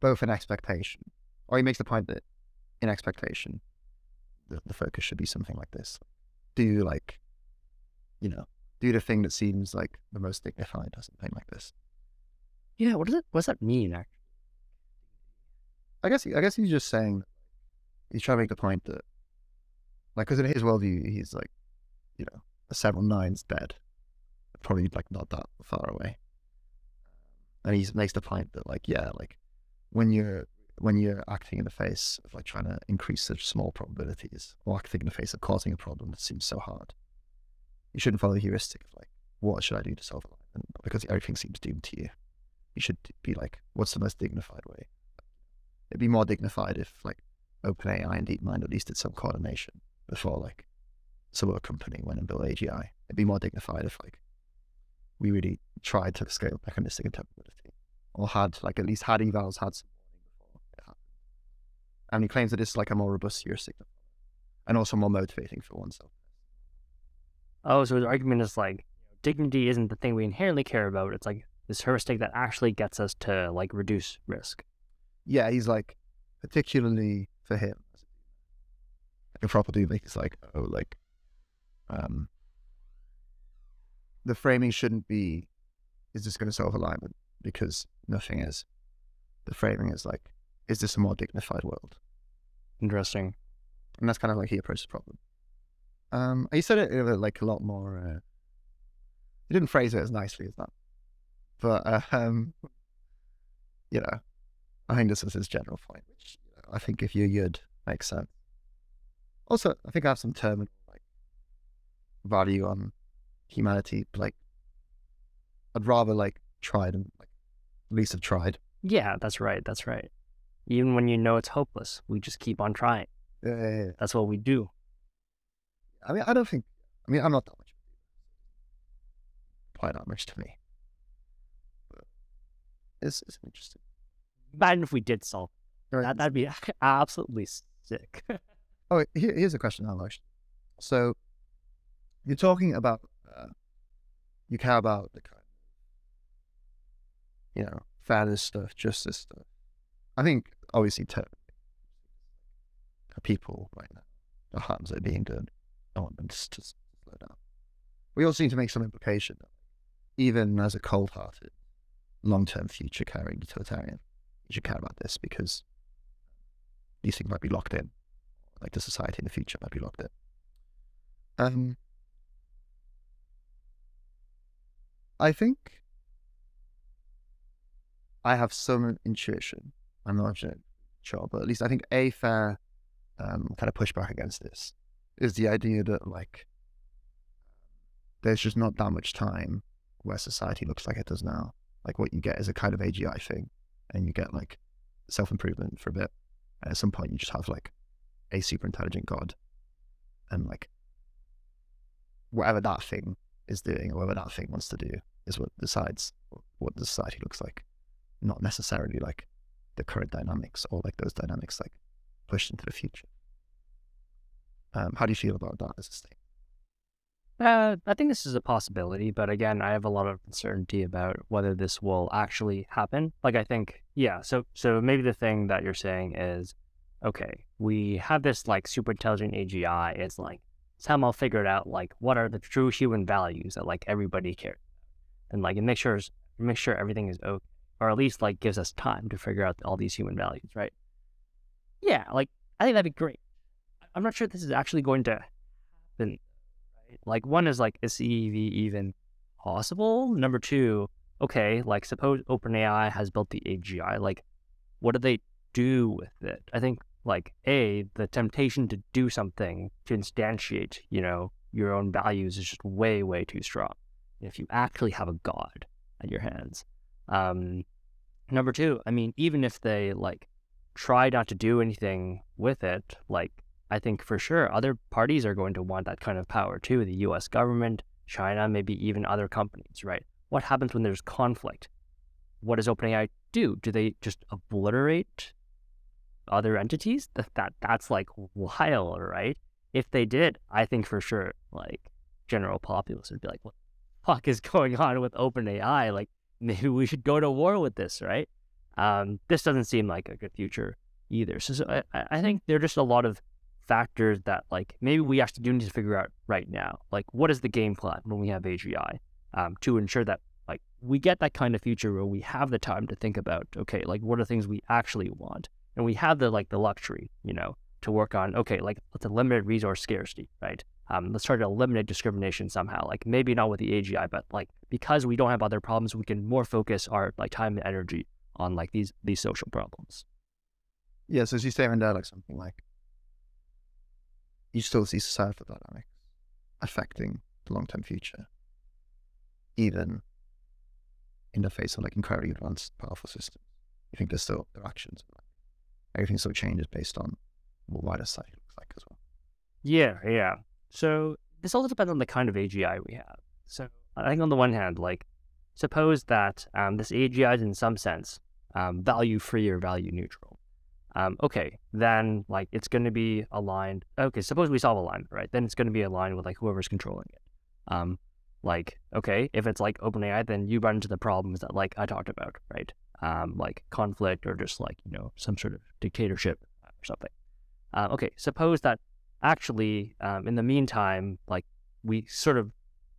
both an expectation, or he makes the point that in expectation, the, the focus should be something like this: do like, you know, do the thing that seems like the most dignified, or something like this. yeah. What does it? What does that mean? Actually? I guess he, I guess he's just saying he's trying to make the point that like because in his worldview he's like you know a several nines dead probably like not that far away. And he makes the point that like yeah like when you're when you're acting in the face of like trying to increase such small probabilities or acting in the face of causing a problem that seems so hard. You shouldn't follow the heuristic of like what should I do to solve it because everything seems doomed to you. You should be like what's the most dignified way? It'd be more dignified if like OpenAI and DeepMind at least did some coordination before like some other company went and built AGI. It'd be more dignified if like we really tried to scale mechanistic interpretability or had like at least had evals had some warning before. And he claims that it's like a more robust heuristic and also more motivating for oneself. Oh, so his argument is like dignity isn't the thing we inherently care about. It's like this heuristic that actually gets us to like reduce risk. Yeah, he's like particularly for him like a proper dude, like like oh like um the framing shouldn't be is this going to solve alignment? Because nothing is. The framing is like is this a more dignified world? Interesting. and that's kind of like he approached the problem. Um he said it like a lot more uh, he didn't phrase it as nicely as that. But uh, [LAUGHS] um you know i think this is his general point which you know, i think if you're yud makes sense. Also i think i have some terminal like value on humanity like i'd rather like try than like at least have tried Yeah, that's right. That's right. Even when you know it's hopeless, we just keep on trying. yeah, yeah, yeah. That's what we do. i mean i don't think i mean i'm not that much quite not much to me but it's, it's interesting Imagine if we did solve right. that. That'd be [LAUGHS] absolutely sick. [LAUGHS] Oh, here, here's a question, Al. Actually, so you're talking about uh, you care about the kind of you know fairness stuff, justice stuff. I think obviously people right now, the harms are being done. I want them to, to slow down. We also need to make some implication even as a cold-hearted, long-term future-caring utilitarian, you should care about this because these things might be locked in like the society in the future might be locked in. Um, I think I have some intuition. I'm not sure, but at least I think a fair um, kind of pushback against this is the idea that like there's just not that much time where society looks like it does now. Like what you get is a kind of AGI thing, and you get like self improvement for a bit, and at some point you just have like a super intelligent god and like whatever that thing is doing or whatever that thing wants to do is what decides what the society looks like not necessarily like the current dynamics or like those dynamics like pushed into the future um, how do you feel about that as a state Uh, I think this is a possibility, but again, I have a lot of uncertainty about whether this will actually happen. Like, I think, yeah. So, so maybe the thing that you're saying is, okay, we have this like super intelligent AGI. It's like somehow figured out like what are the true human values that like everybody cares, and like it makes sure make sure everything is okay, or at least like gives us time to figure out all these human values, right? Yeah, like I think that'd be great. I'm not sure this is actually going to happen like one is like is CEV even possible? Number two, okay, like suppose OpenAI has built the AGI, like what do they do with it? I think like a the temptation to do something to instantiate, you know, your own values is just way way too strong. If you actually have a god at your hands. Um, number two, I mean, even if they like try not to do anything with it, like I think for sure other parties are going to want that kind of power too. The US government, China, maybe even other companies, right? What happens when there's conflict? what does OpenAI do? Do they just obliterate other entities? That, that that's like wild, right? If they did, I think for sure, like general populace would be like, "What the fuck is going on with OpenAI? Like, maybe we should go to war with this, right?" Um, this doesn't seem like a good future either. So, so I, I think there are just a lot of factors that like maybe we actually do need to figure out right now. Like, what is the game plan when we have AGI um, to ensure that like we get that kind of future where we have the time to think about okay, like what are things we actually want, and we have the like the luxury, you know, to work on okay, like let's eliminate resource scarcity, right? Um, let's try to eliminate discrimination somehow. Like maybe not with the AGI, but like because we don't have other problems, we can more focus our like time and energy on like these these social problems. Yeah, so as you say in there, like something like you still see societal dynamics affecting the long term future, even in the face of like incredibly advanced, powerful systems. You think there's still their actions, like, everything sort of changes based on what wider society looks like as well. Yeah, yeah. So this also depends on the kind of AGI we have. So I think on the one hand, like suppose that um, this AGI is in some sense um, value free or value neutral. Um, okay, then like it's going to be aligned. Okay, suppose we solve alignment, right? Then it's going to be aligned with like whoever's controlling it. Um, like okay, if it's like OpenAI, then you run into the problems that like I talked about, right? Um, like conflict or just like you know some sort of dictatorship or something. Uh, okay, suppose that actually um, in the meantime, like we sort of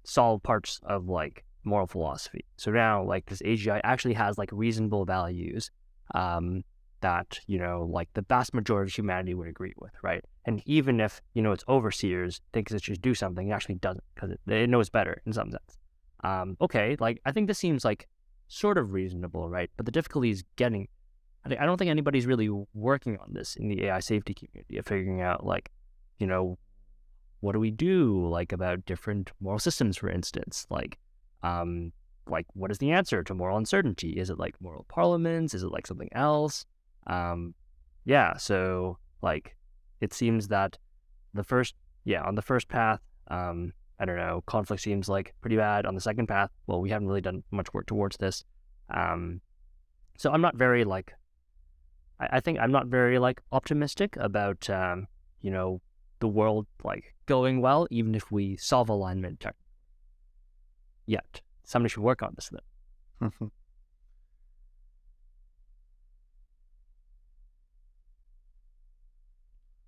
solve parts of like moral philosophy. So now, like this AGI actually has like reasonable values um, that you know, like the vast majority of humanity would agree with, right? And even if you know its overseers thinks it should do something, it actually doesn't because it, it, knows better in some sense. Um, okay, like I think this seems like sort of reasonable, right? But the difficulty is getting. I don't think anybody's really working on this in the AI safety community of figuring out like, you know, what do we do like about different moral systems, for instance, like um, like what is the answer to moral uncertainty? Is it like moral parliaments? Is it like something else? Um, yeah, so like it seems that the first, yeah, on the first path, um, I don't know, conflict seems like pretty bad. On the second path, well, we haven't really done much work towards this. Um, so I'm not very like, I, I think I'm not very like optimistic about, um, you know, the world like going well, even if we solve alignment yet. Somebody should work on this though. [LAUGHS]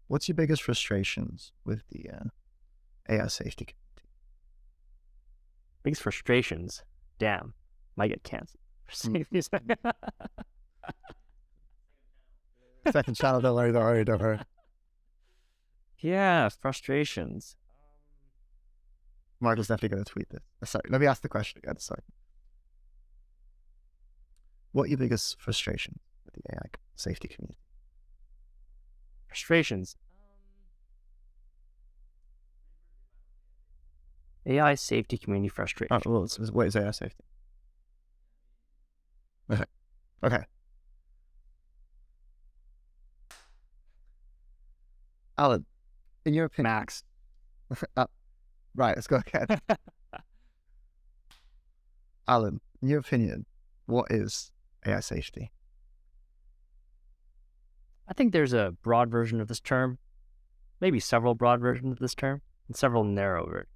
What's your biggest frustrations with the uh, AI safety? Biggest frustrations? Damn, might get canceled. [LAUGHS] [LAUGHS] Second channel, don't worry, don't worry, don't worry. Yeah, frustrations. Mark is definitely going to tweet this. Uh, sorry, let me ask the question again. Sorry. What are your biggest frustrations with the AI safety community? Frustrations. AI safety community frustration. Oh, well, what is AI safety? Okay. Okay. Alan, in your opinion, Max. uh, [LAUGHS] Right, let's go again. [LAUGHS] Alan, in your opinion, what is AI safety? I think there's a broad version of this term, maybe several broad versions of this term, and several narrow versions.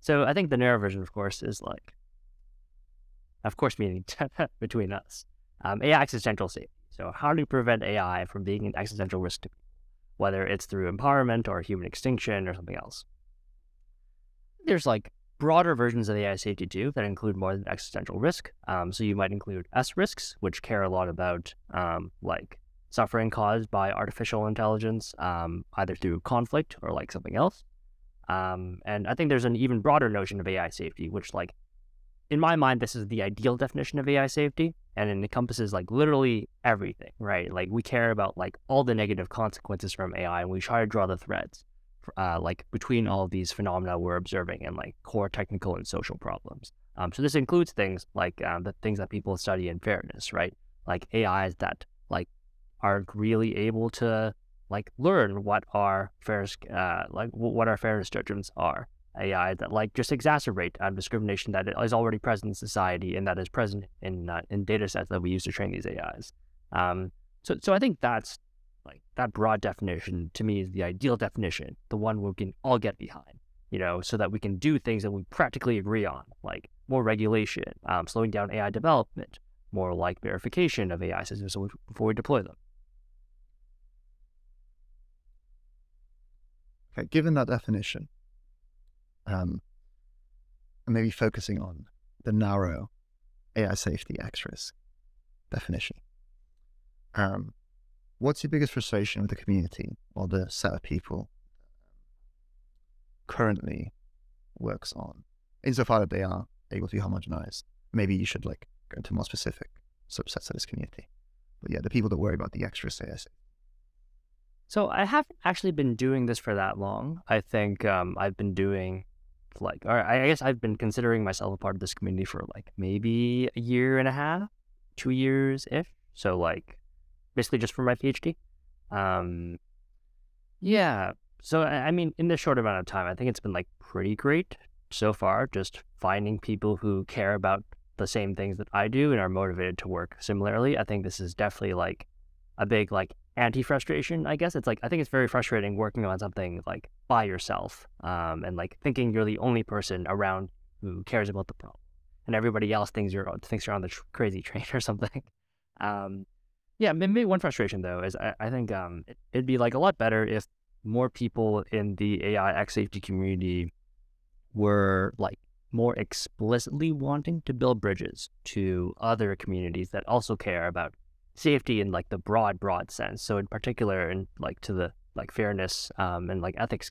So I think the narrow version, of course, is like, of course, meaning [LAUGHS] between us, um, AI existential safety. So how do you prevent AI from being an existential risk to people, whether it's through empowerment or human extinction or something else? there's like broader versions of AI safety too that include more than existential risk. Um, so you might include S risks, which care a lot about um, like suffering caused by artificial intelligence, um, either through conflict or like something else. Um, and I think there's an even broader notion of AI safety, which like in my mind, this is the ideal definition of AI safety, and it encompasses like literally everything, right? Like we care about like all the negative consequences from AI, and we try to draw the threads uh, like between all of these phenomena we're observing and like core technical and social problems. Um, so this includes things like um, the things that people study in fairness, right? Like AIs that like aren't really able to like learn what our fairness, uh, like what our fairness judgments are, AI that like just exacerbate uh, discrimination that is already present in society and that is present in uh, in data sets that we use to train these AIs. Um, so so I think that's like that broad definition to me is the ideal definition, the one we can all get behind, you know, so that we can do things that we practically agree on, like more regulation, um, slowing down AI development, more like verification of AI systems before we deploy them. Okay, given that definition, um, and maybe focusing on the narrow AI safety X risk definition. Um, what's your biggest frustration with the community or the set of people currently works on, insofar that they are able to be homogenized? Maybe you should like go into more specific subsets of this community. But yeah, the people that worry about the extra AS. So I haven't actually been doing this for that long. I think um, I've been doing like, or I guess I've been considering myself a part of this community for like maybe a year and a half, two years if. So like, basically just for my PhD. Um, yeah. So I mean, in this short amount of time, I think it's been like pretty great so far. Just finding people who care about the same things that I do and are motivated to work similarly. I think this is definitely like a big like anti frustration. I guess it's like I think it's very frustrating working on something like by yourself, um, and like thinking you're the only person around who cares about the problem, and everybody else thinks you're thinks you're on the tr- crazy [LAUGHS] train or something. Um, yeah, maybe one frustration though is I, I think um, it, it'd be like a lot better if more people in the AI X safety community were like more explicitly wanting to build bridges to other communities that also care about safety in like the broad, broad sense. So in particular, in like to the like fairness um, and like ethics.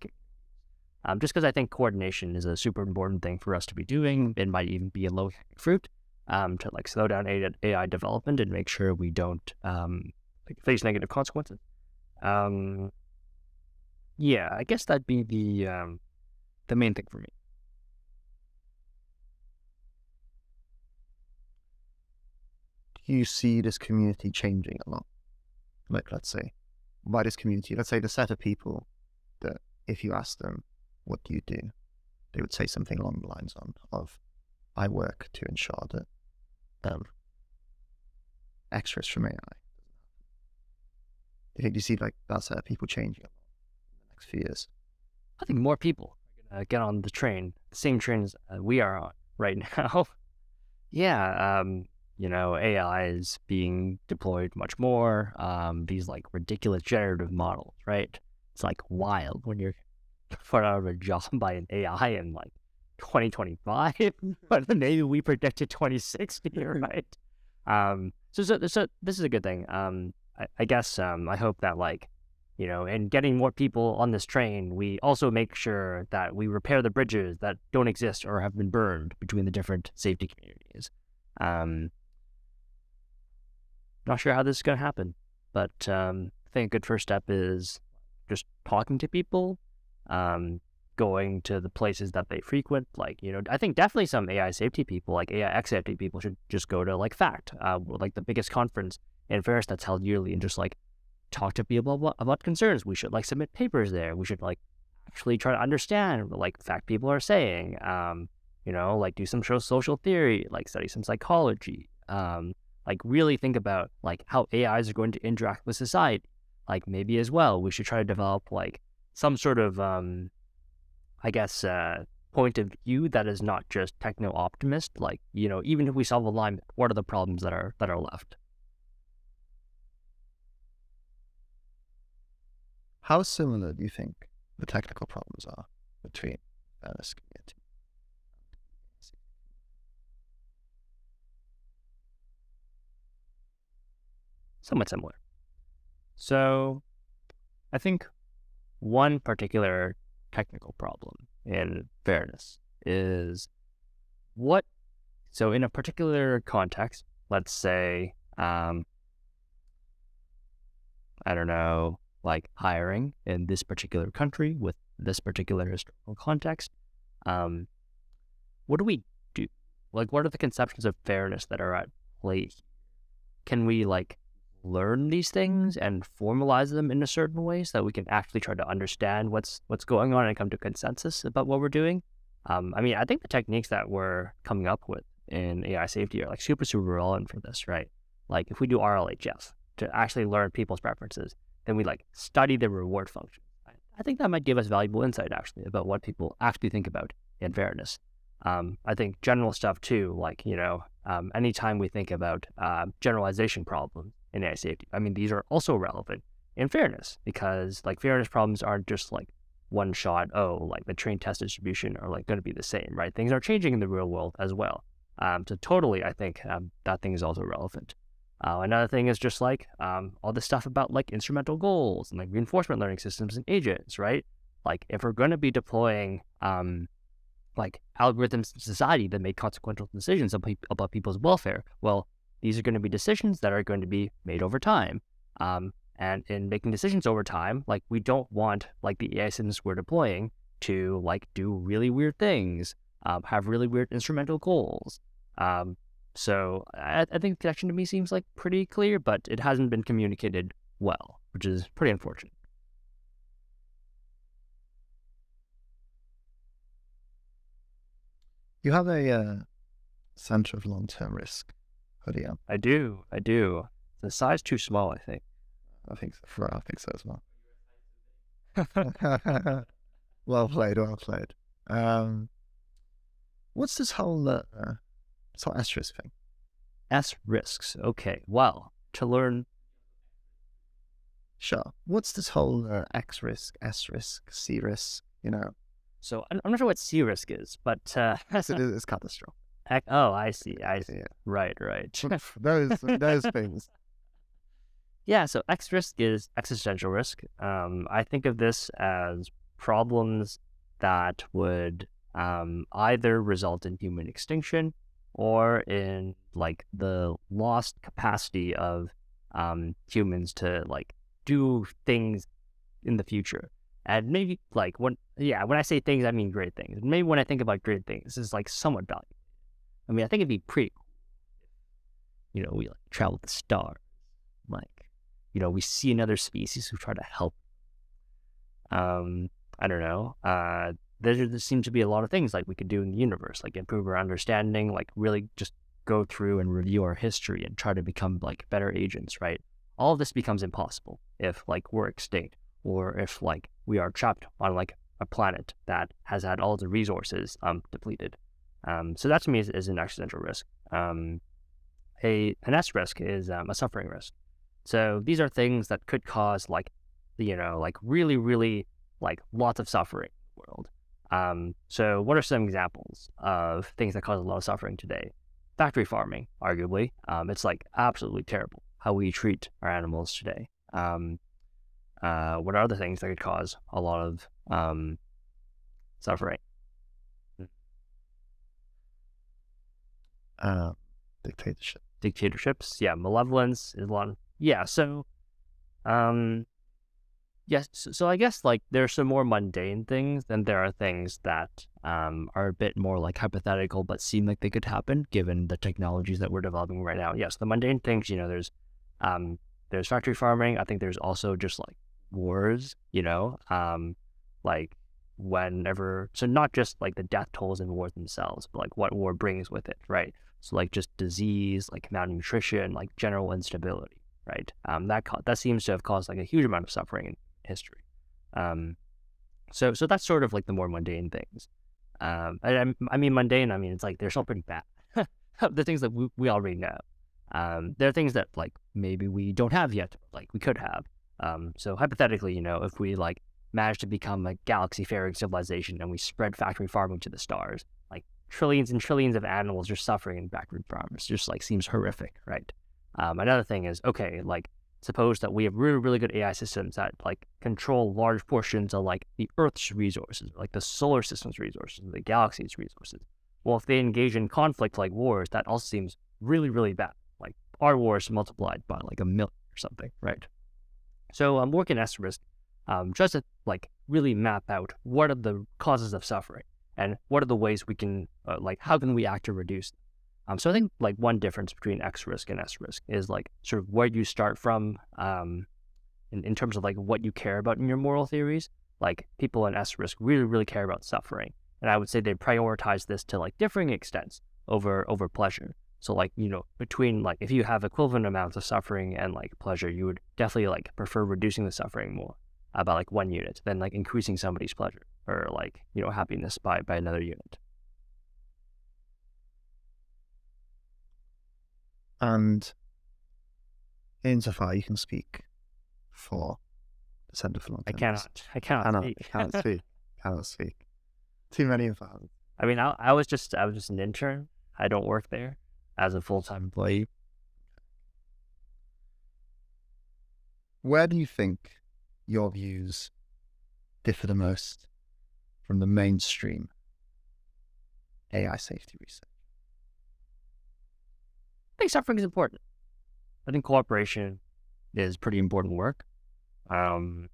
Um, just because I think coordination is a super important thing for us to be doing. It might even be a low fruit um, to like slow down AI development and make sure we don't um, like face negative consequences. Um, yeah, I guess that'd be the um, the main thing for me. You see this community changing a lot? Like, let's say, by this community, let's say the set of people that if you ask them, what do you do? They would say something along the lines on, of, I work to ensure that um, extras from AI. Do you think you see like that set of people changing a lot in the next few years? I think more people are going to get on the train, the same train as uh, we are on right [LAUGHS] now. yeah, um, you know, AI is being deployed much more. Um, these like ridiculous generative models, right? It's like wild when you're [LAUGHS] put out of a job by an AI in like 2025, [LAUGHS] but maybe we predicted 2060, [LAUGHS] right? Um, so, so, so this is a good thing. Um, I, I guess um, I hope that like, you know, in getting more people on this train, we also make sure that we repair the bridges that don't exist or have been burned between the different safety communities. Um, not sure how this is going to happen, but um, I think a good first step is just talking to people, um, going to the places that they frequent. Like, you know, I think definitely some AI safety people, like AI safety people, should just go to like FAccT, uh, like the biggest conference in Paris that's held yearly, and just like talk to people about, about concerns. We should like submit papers there. We should like actually try to understand like FAccT people are saying. Um, you know, like do some social theory, like study some psychology. Um, like really think about like how AIs are going to interact with society. Like maybe as well, we should try to develop like some sort of, um, I guess, uh, point of view that is not just techno optimist. Like you know, even if we solve alignment, what are the problems that are that are left? How similar do you think the technical problems are between fairness community somewhat similar. So I think one particular technical problem in fairness is what, so in a particular context, let's say, um, I don't know, like hiring in this particular country with this particular historical context, um, what do we do? Like, what are the conceptions of fairness that are at play? Can we like learn these things and formalize them in a certain way so that we can actually try to understand what's what's going on and come to consensus about what we're doing Um, I mean, I think the techniques that we're coming up with in AI safety are like super, super relevant for this, right? Like if we do RLHF to actually learn people's preferences, then we like study the reward function. I think that might give us valuable insight actually about what people actually think about in fairness. Um, I think general stuff too, like, you know, um, anytime we think about uh, generalization problems in AI safety, I mean, these are also relevant in fairness because like fairness problems aren't just like one shot, oh, like the train test distribution are like going to be the same, right? Things are changing in the real world as well. Um, so totally, I think um, that thing is also relevant. Uh, another thing is just like um, all the stuff about like instrumental goals and like reinforcement learning systems and agents, right? Like if we're going to be deploying um, like algorithms in society that make consequential decisions about people's welfare, well, these are going to be decisions that are going to be made over time. Um, and in making decisions over time, like we don't want like the AI systems we're deploying to like do really weird things, um, have really weird instrumental goals. Um, so I, I think the connection to me seems like pretty clear, but it hasn't been communicated well, which is pretty unfortunate. You have a uh, center of long-term risk I do. I do. The size too small, I think. I think so. I think so as well. [LAUGHS] well played. Well played. Um, what's this whole uh, so S risk thing. S risks. Okay. Well, to learn. Sure. What's this whole uh, X risk, S risk, C risk? You know. So I'm not sure what C risk is, but uh, it [LAUGHS] is catastrophic. Oh, I see. I see. Yeah. Right. Right. those those things. Yeah. So X risk is existential risk. Um, I think of this as problems that would um, either result in human extinction or in like the lost capacity of um, humans to like do things in the future. And maybe like when yeah, when I say things, I mean great things. Maybe when I think about great things, it's like somewhat valuable. I mean, I think it'd be pretty cool. You know, we like travel the stars, like you know, we see another species who try to help. Um, I don't know. Uh, there, there seems to be a lot of things like we could do in the universe, like improve our understanding, like really just go through and review our history and try to become like better agents, right? All of this becomes impossible if like we're extinct or if like we are trapped on like a planet that has had all the resources um depleted. Um, so that to me is, is an existential risk. Um, a an S risk is um, a suffering risk. So these are things that could cause like, you know, like really, really like lots of suffering in the world. Um, so, what are some examples of things that cause a lot of suffering today? Factory farming, arguably. Um, it's like absolutely terrible how we treat our animals today. Um, uh, what are the things that could cause a lot of suffering? Uh, dictatorship. Dictatorships, yeah. Malevolence is one. Yeah. So, um, Yes. So, so, I guess like there's some more mundane things, and there are things that um, are a bit more like hypothetical, but seem like they could happen given the technologies that we're developing right now. Yes, the mundane things, you know, there's um, there's factory farming. I think there's also just like wars, you know, um, like whenever. So not just like the death tolls in wars themselves, but like what war brings with it, right? So like just disease, like malnutrition, like general instability, right? Um, that co- that seems to have caused like a huge amount of suffering in history. Um, so so that's sort of like the more mundane things. Um, I, I mean mundane. I mean it's like they're still pretty bad. [LAUGHS] the things that we, we already know. Um, there are things that like maybe we don't have yet, like we could have. Um, so hypothetically, you know, if we like manage to become a galaxy-faring civilization and we spread factory farming to the stars, trillions and trillions of animals are suffering in backward farms. Just like seems horrific, right? Um, another thing is okay, like suppose that we have really, really good AI systems that like control large portions of like the Earth's resources, like the solar system's resources, the galaxy's resources. Well, if they engage in conflict like wars, that also seems really, really bad. Like our wars multiplied by like a million or something, right? So I'm working S risk um, just to like really map out what are the causes of suffering and what are the ways we can uh, like how can we act to reduce them. Um, so I think like one difference between X risk and S risk is like sort of where you start from um, in, in terms of like what you care about in your moral theories. Like people in S risk really, really care about suffering and I would say they prioritize this to like differing extents over over pleasure. So like you know between like if you have equivalent amounts of suffering and like pleasure, you would definitely like prefer reducing the suffering more about like one unit than like increasing somebody's pleasure or like you know happiness by by another unit. And insofar you can speak for the Centre for Long I Term cannot. I cannot. Cannot, speak. cannot speak. [LAUGHS] Cannot speak. Too many infos. I mean, I, I was just I was just an intern. I don't work there as a full time employee. Where do you think your views differ the most from the mainstream AI safety research? I think suffering is important. I think cooperation is pretty important work. Um,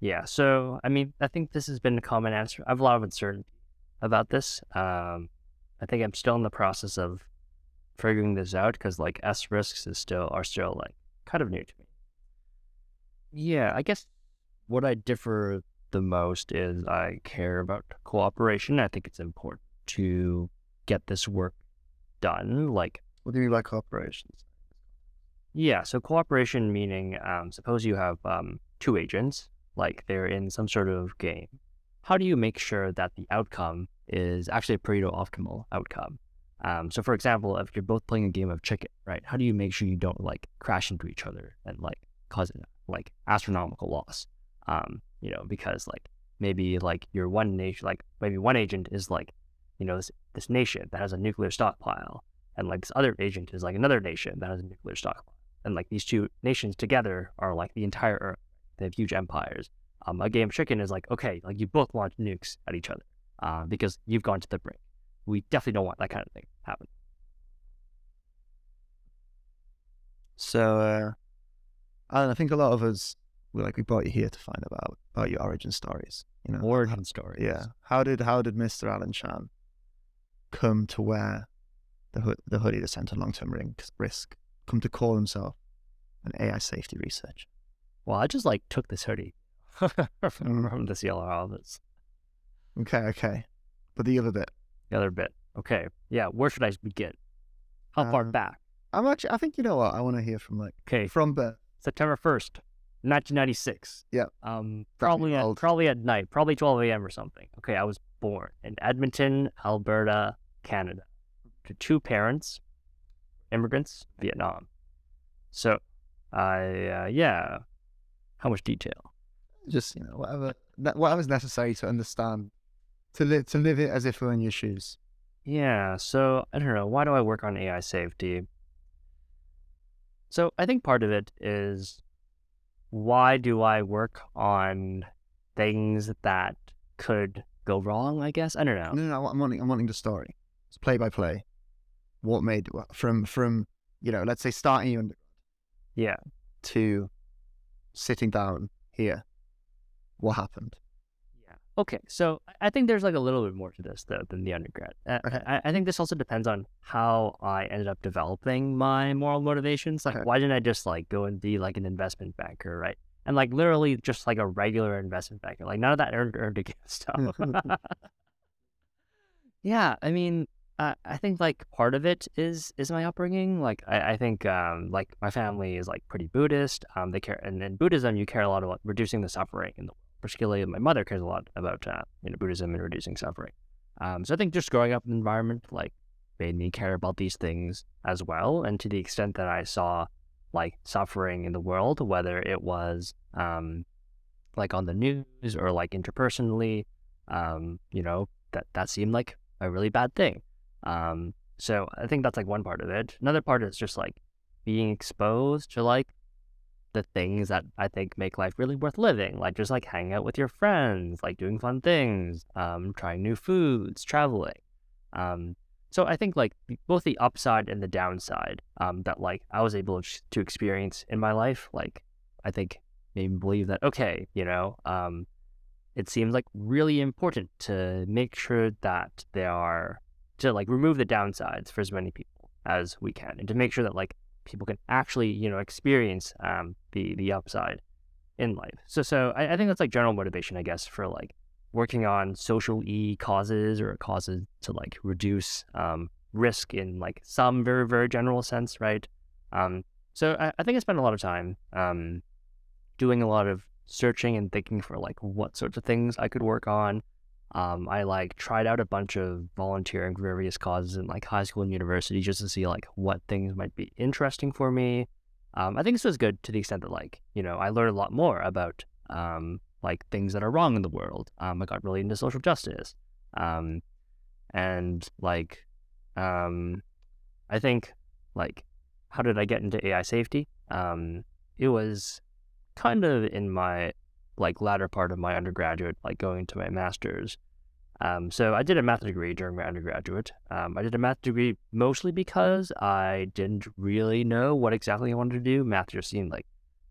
yeah, so I mean, I think this has been a common answer. I have a lot of uncertainty about this. Um, I think I'm still in the process of figuring this out because like S risks is still are still like kind of new to me. Yeah, I guess what I differ the most is I care about cooperation. I think it's important to get this work done. Like, What do you mean by cooperation? yeah, so cooperation meaning, um, suppose you have um, two agents, like they're in some sort of game. How do you make sure that the outcome is actually a Pareto optimal outcome? Um, so, for example, if you're both playing a game of chicken, right? How do you make sure you don't like crash into each other and like cause like astronomical loss? Um, you know, because like maybe like your one nation, like maybe one agent is like, you know, this this nation that has a nuclear stockpile, and like this other agent is like another nation that has a nuclear stockpile, and like these two nations together are like the entire Earth. They have huge empires. Um, a game of chicken is like okay, like you both launch nukes at each other, uh, because you've gone to the brink. We definitely don't want that kind of thing to happen. So, uh, Alan, I think a lot of us, we like we brought you here to find about about your origin stories. You know, Origin story. Yeah. How did how did Mr. Alan Chan come to wear the hood, the hoodie, the Centre Long Term Risk, come to call himself an AI safety researcher? Well, I just like took this hoodie [LAUGHS] from, from the CLR office. Okay, okay. But the other bit, The other bit. Okay. Yeah. Where should I begin? How far Um, back? I'm actually, I think you know what I want to hear from like Okay. from birth. September first, nineteen ninety six. Yeah. Um. Probably at probably at night. Probably twelve a.m. or something. Okay. I was born in Edmonton, Alberta, Canada, to two parents, immigrants, Vietnam. So, I uh, yeah. How much detail? Just you know whatever whatever's necessary to understand to live to live it as if we're in your shoes. Yeah, so I don't know. Why do I work on AI safety? So I think part of it is why do I work on things that could go wrong, I guess? I don't know. No, no, no. I'm wanting I'm wanting the story. It's play by play. What made from from you know let's say starting you Yeah. to sitting down here. What happened? Okay, so I- think there's like a little bit more to this though than the undergrad. Uh, Okay. I, I think this also depends on how I ended up developing my moral motivations. Like, Okay. why didn't I just like go and be like an investment banker, right? And like literally just like a regular investment banker, like none of that earned earn to give [LAUGHS] stuff. yeah, I mean, uh, I think like part of it is is my upbringing. Like, I, I think um, like my family is like pretty Buddhist. Um, they care, and in Buddhism, you care a lot about reducing the suffering in the. Particularly, my mother cares a lot about uh, you know Buddhism and reducing suffering. Um, so I think just growing up in an environment like made me care about these things as well. And to the extent that I saw like suffering in the world, whether it was um, like on the news or like interpersonally, um, you know, that that seemed like a really bad thing. Um, so I think that's like one part of it. Another part is just like being exposed to like the things that I think make life really worth living, like just like hanging out with your friends, like doing fun things, um, trying new foods, traveling. Um, so I think like both the upside and the downside um, that like I was able to experience in my life, like I think made me believe that okay, you know, um, it seems like really important to make sure that there are to like remove the downsides for as many people as we can, and to make sure that like people can actually you know experience um, the the upside in life. So so I, I think that's like general motivation, I guess, for like working on social e causes or causes to like reduce um, risk in like some very very general sense, right? Um, so I, I think I spent a lot of time um, doing a lot of searching and thinking for like what sorts of things I could work on. Um, I like tried out a bunch of volunteering for various causes in like high school and university just to see like what things might be interesting for me. Um, I think this was good to the extent that like you know I learned a lot more about um, like things that are wrong in the world. Um, I got really into social justice, um, and like um, I think like how did I get into AI safety? Um, it was kind of in my like latter part of my undergraduate, like going to my master's. Um, so I did a math degree during my undergraduate. Um, I did a math degree mostly because I didn't really know what exactly I wanted to do. Math just seemed like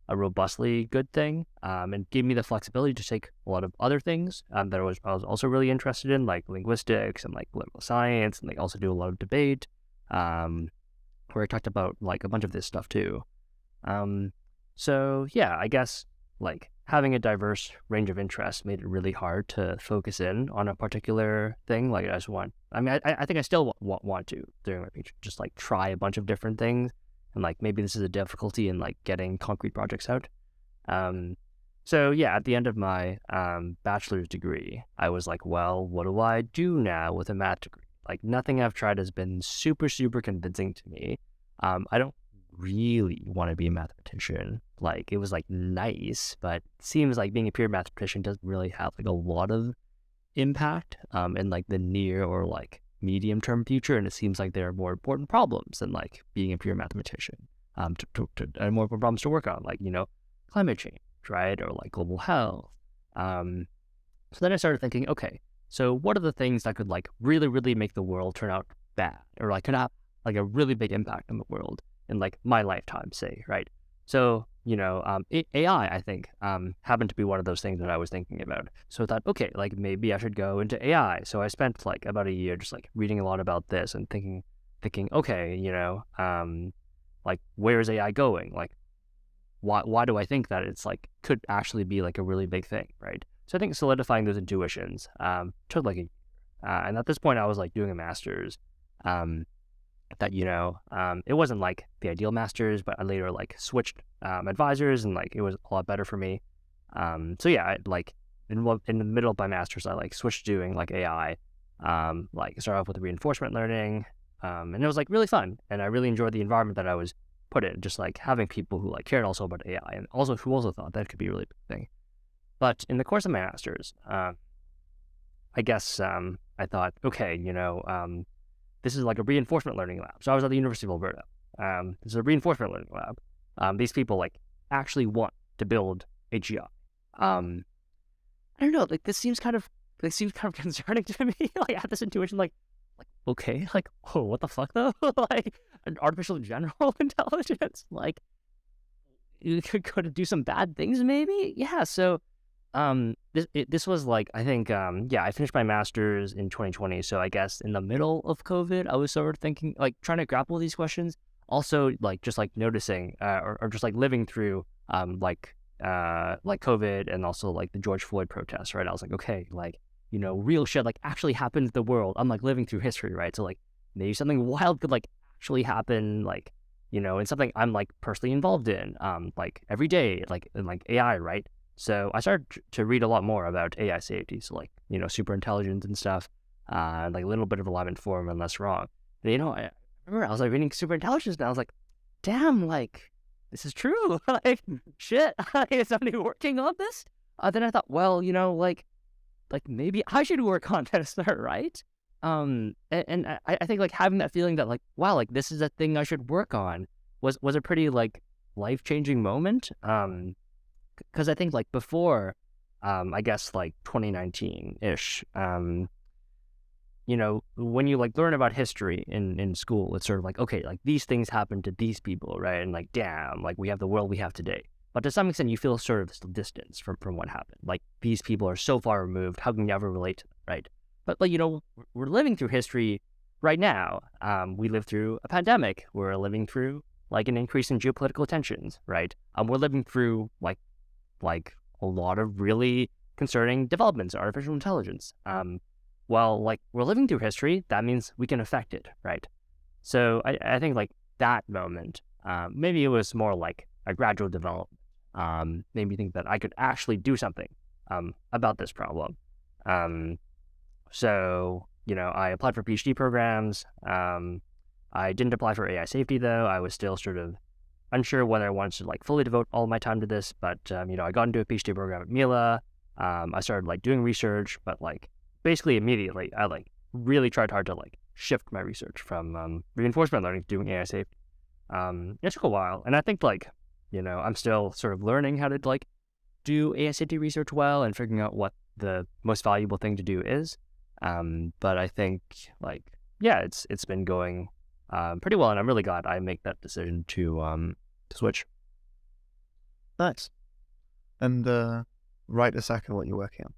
a robustly good thing, um, and gave me the flexibility to take a lot of other things um, that I was, I was also really interested in, like linguistics and like political science, and like also do a lot of debate, um, where I talked about like a bunch of this stuff too. Um, so yeah, I guess like having a diverse range of interests made it really hard to focus in on a particular thing. Like I just want, I mean, I, I think I still want, want to during my PhD, just like try a bunch of different things. And like maybe this is a difficulty in like getting concrete projects out. Um, so yeah, at the end of my um, bachelor's degree, I was like, well, what do I do now with a math degree? Like nothing I've tried has been super, super convincing to me. Um, I don't really want to be a mathematician. Like it was like nice, but seems like being a pure mathematician doesn't really have like a lot of impact um, in like the near or like medium term future. And it seems like there are more important problems than like being a pure mathematician. Um, to, to, to and more important problems to work on, like you know, climate change, right, or like global health. Um, so then I started thinking, okay, so what are the things that could like really, really make the world turn out bad, or like could have like a really big impact on the world? In like my lifetime, say, right? So, you know, um, AI, I think, um, happened to be one of those things that I was thinking about. So I thought, okay, like maybe I should go into AI. So I spent like about a year just like reading a lot about this and thinking, thinking, okay, you know, um, like where is AI going? Like, why why do I think that it's like could actually be like a really big thing, right? So I think solidifying those intuitions um, took like a uh, and at this point I was like doing a master's. Um, that you know um, it wasn't like the ideal masters but i later like switched um, advisors and like it was a lot better for me. Um, so yeah I, like in, in the middle of my masters i like switched doing like ai um, like started off with reinforcement learning um, and it was like really fun and i really enjoyed the environment that i was put in just like having people who like cared also about ai and also who also thought that could be a really big thing. But in the course of my masters uh, i guess i thought okay you know this is like a reinforcement learning lab. So I was at the University of Alberta. Um, this is a reinforcement learning lab. Um, these people like actually want to build AGI. Um, I don't know. Like this seems kind of this seems kind of [LAUGHS] concerning to me. [LAUGHS] like I had this intuition, like like okay, [LAUGHS] like oh what the fuck though? like an artificial general intelligence, like you could, could do some bad things maybe. Yeah. So um, this it, this was like I think um yeah I finished my master's in 2020, so I guess in the middle of COVID, I was sort of thinking like trying to grapple these questions. Also, like just like noticing uh, or, or just like living through um like uh like COVID and also like the George Floyd protests, right? I was like, okay, like you know, real shit like actually happened in the world. I'm like living through history, right? So like maybe something [LAUGHS] wild could like actually happen, like you know, and something I'm like personally involved in, um, like every day, like in like AI, right? So I started to read a lot more about AI safety, so like you know super intelligence and stuff, uh, like a little bit of Alignment Forum and LessWrong. You know, I remember I was like reading super intelligence, and I was like, damn, like this is true. [LAUGHS] like shit, [LAUGHS] is somebody working on this? Uh, then I thought, well, you know, like like maybe I should work [LAUGHS] on this, right? Um, and, and I, I think like having that feeling that like wow, like this is a thing I should work on was was a pretty like life changing moment. Um, because I think like before, um, I guess like 2019 ish, um, you know, when you like learn about history in in school, it's sort of like okay, like these things happened to these people, right? And like damn, like we have the world we have today. But to some extent, you feel sort of still distance from from what happened. Like these people are so far removed. How can you ever relate to them, right? But like you know, we're living through history right now. Um, we live through a pandemic. We're living through like an increase in geopolitical tensions, right? Um, we're living through like like a lot of really concerning developments of artificial intelligence. Um, well, like we're living through history, that means we can affect it, right? So I, I think like that moment, um, maybe it was more like a gradual development. Um, made me think that I could actually do something um, about this problem. Um, so you know, I applied for PhD programs. Um, I didn't apply for AI safety though. I was still sort of unsure whether I wanted to like fully devote all my time to this. But um, you know, I got into a PhD program at Mila. Um, I started like doing research, but like basically immediately, I like really tried hard to like shift my research from um, reinforcement learning to doing AI. Um, it took a while, and I think like you know, I'm still sort of learning how to like do AI safety research well and figuring out what the most valuable thing to do is. Um, but I think like yeah, it's it's been going um, pretty well, and I'm really glad I make that decision to um, to switch. Nice. And uh, right a second, what you're working on?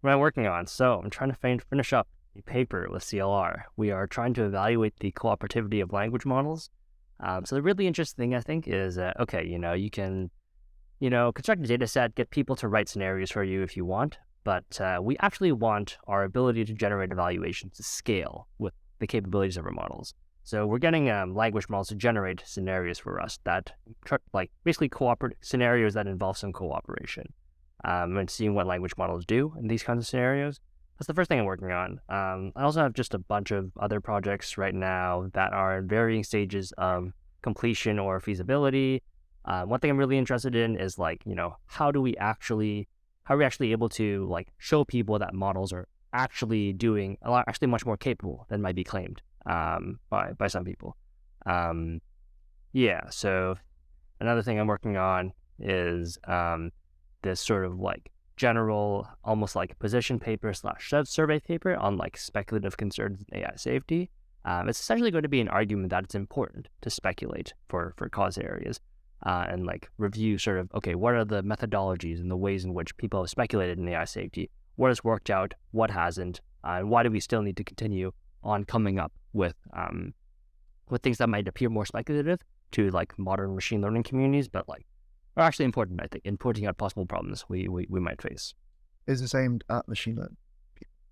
What am I'm working on, so I'm trying to finish up a paper with CLR. We are trying to evaluate the cooperativity of language models. Um, so the really interesting thing I think is uh, okay, you know, you can, you know, construct a data set, get people to write scenarios for you if you want, but uh, we actually want our ability to generate evaluations to scale with the capabilities of our models. So we're getting um, language models to generate scenarios for us that, like, basically cooperate scenarios that involve some cooperation, um, and seeing what language models do in these kinds of scenarios. That's the first thing I'm working on. Um, I also have just a bunch of other projects right now that are in varying stages of completion or feasibility. Uh, one thing I'm really interested in is like, you know, how do we actually how are we actually able to like show people that models are actually doing a lot, actually much more capable than might be claimed um, by by some people. Um, yeah. So another thing I'm working on is um, this sort of like general, almost like position paper slash survey paper on like speculative concerns in AI safety. Um, it's essentially going to be an argument that it's important to speculate for for cause areas uh, and like review sort of okay, what are the methodologies and the ways in which people have speculated in AI safety? What has worked out? What hasn't? Uh, and why do we still need to continue on coming up with um, with things that might appear more speculative to like modern machine learning communities, but like are actually important, I think, in pointing out possible problems we, we, we might face. Is this aimed at machine learning?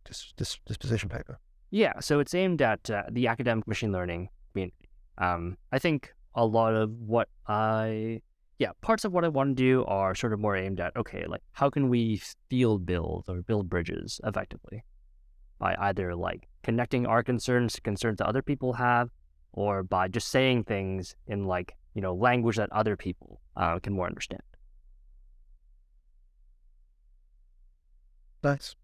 This, this, this position paper? Yeah, so it's aimed at uh, the academic machine learning community. Um, I think a lot of what I yeah, parts of what I want to do are sort of more aimed at okay, like how can we field build or build bridges effectively by either like connecting our concerns to concerns that other people have, or by just saying things in like you know language that other people uh, can more understand. Nice.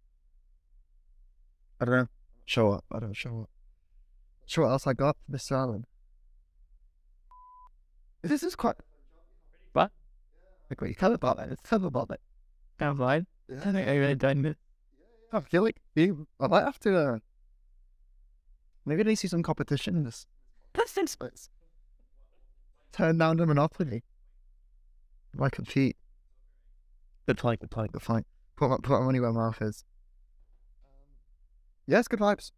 I don't know. Show up. I don't show up. Show what else I got, Mr. Alan. This is quite. What? Okay, tell about it. Tell about it. I'm fine. I think I really done it. I feel like you, I might have to. Uh, maybe they see some competition in this. That's space. Turn down the monopoly. Why compete? Good point. Good point. Good point. Put my, put my money where my mouth is. Yes, good vibes.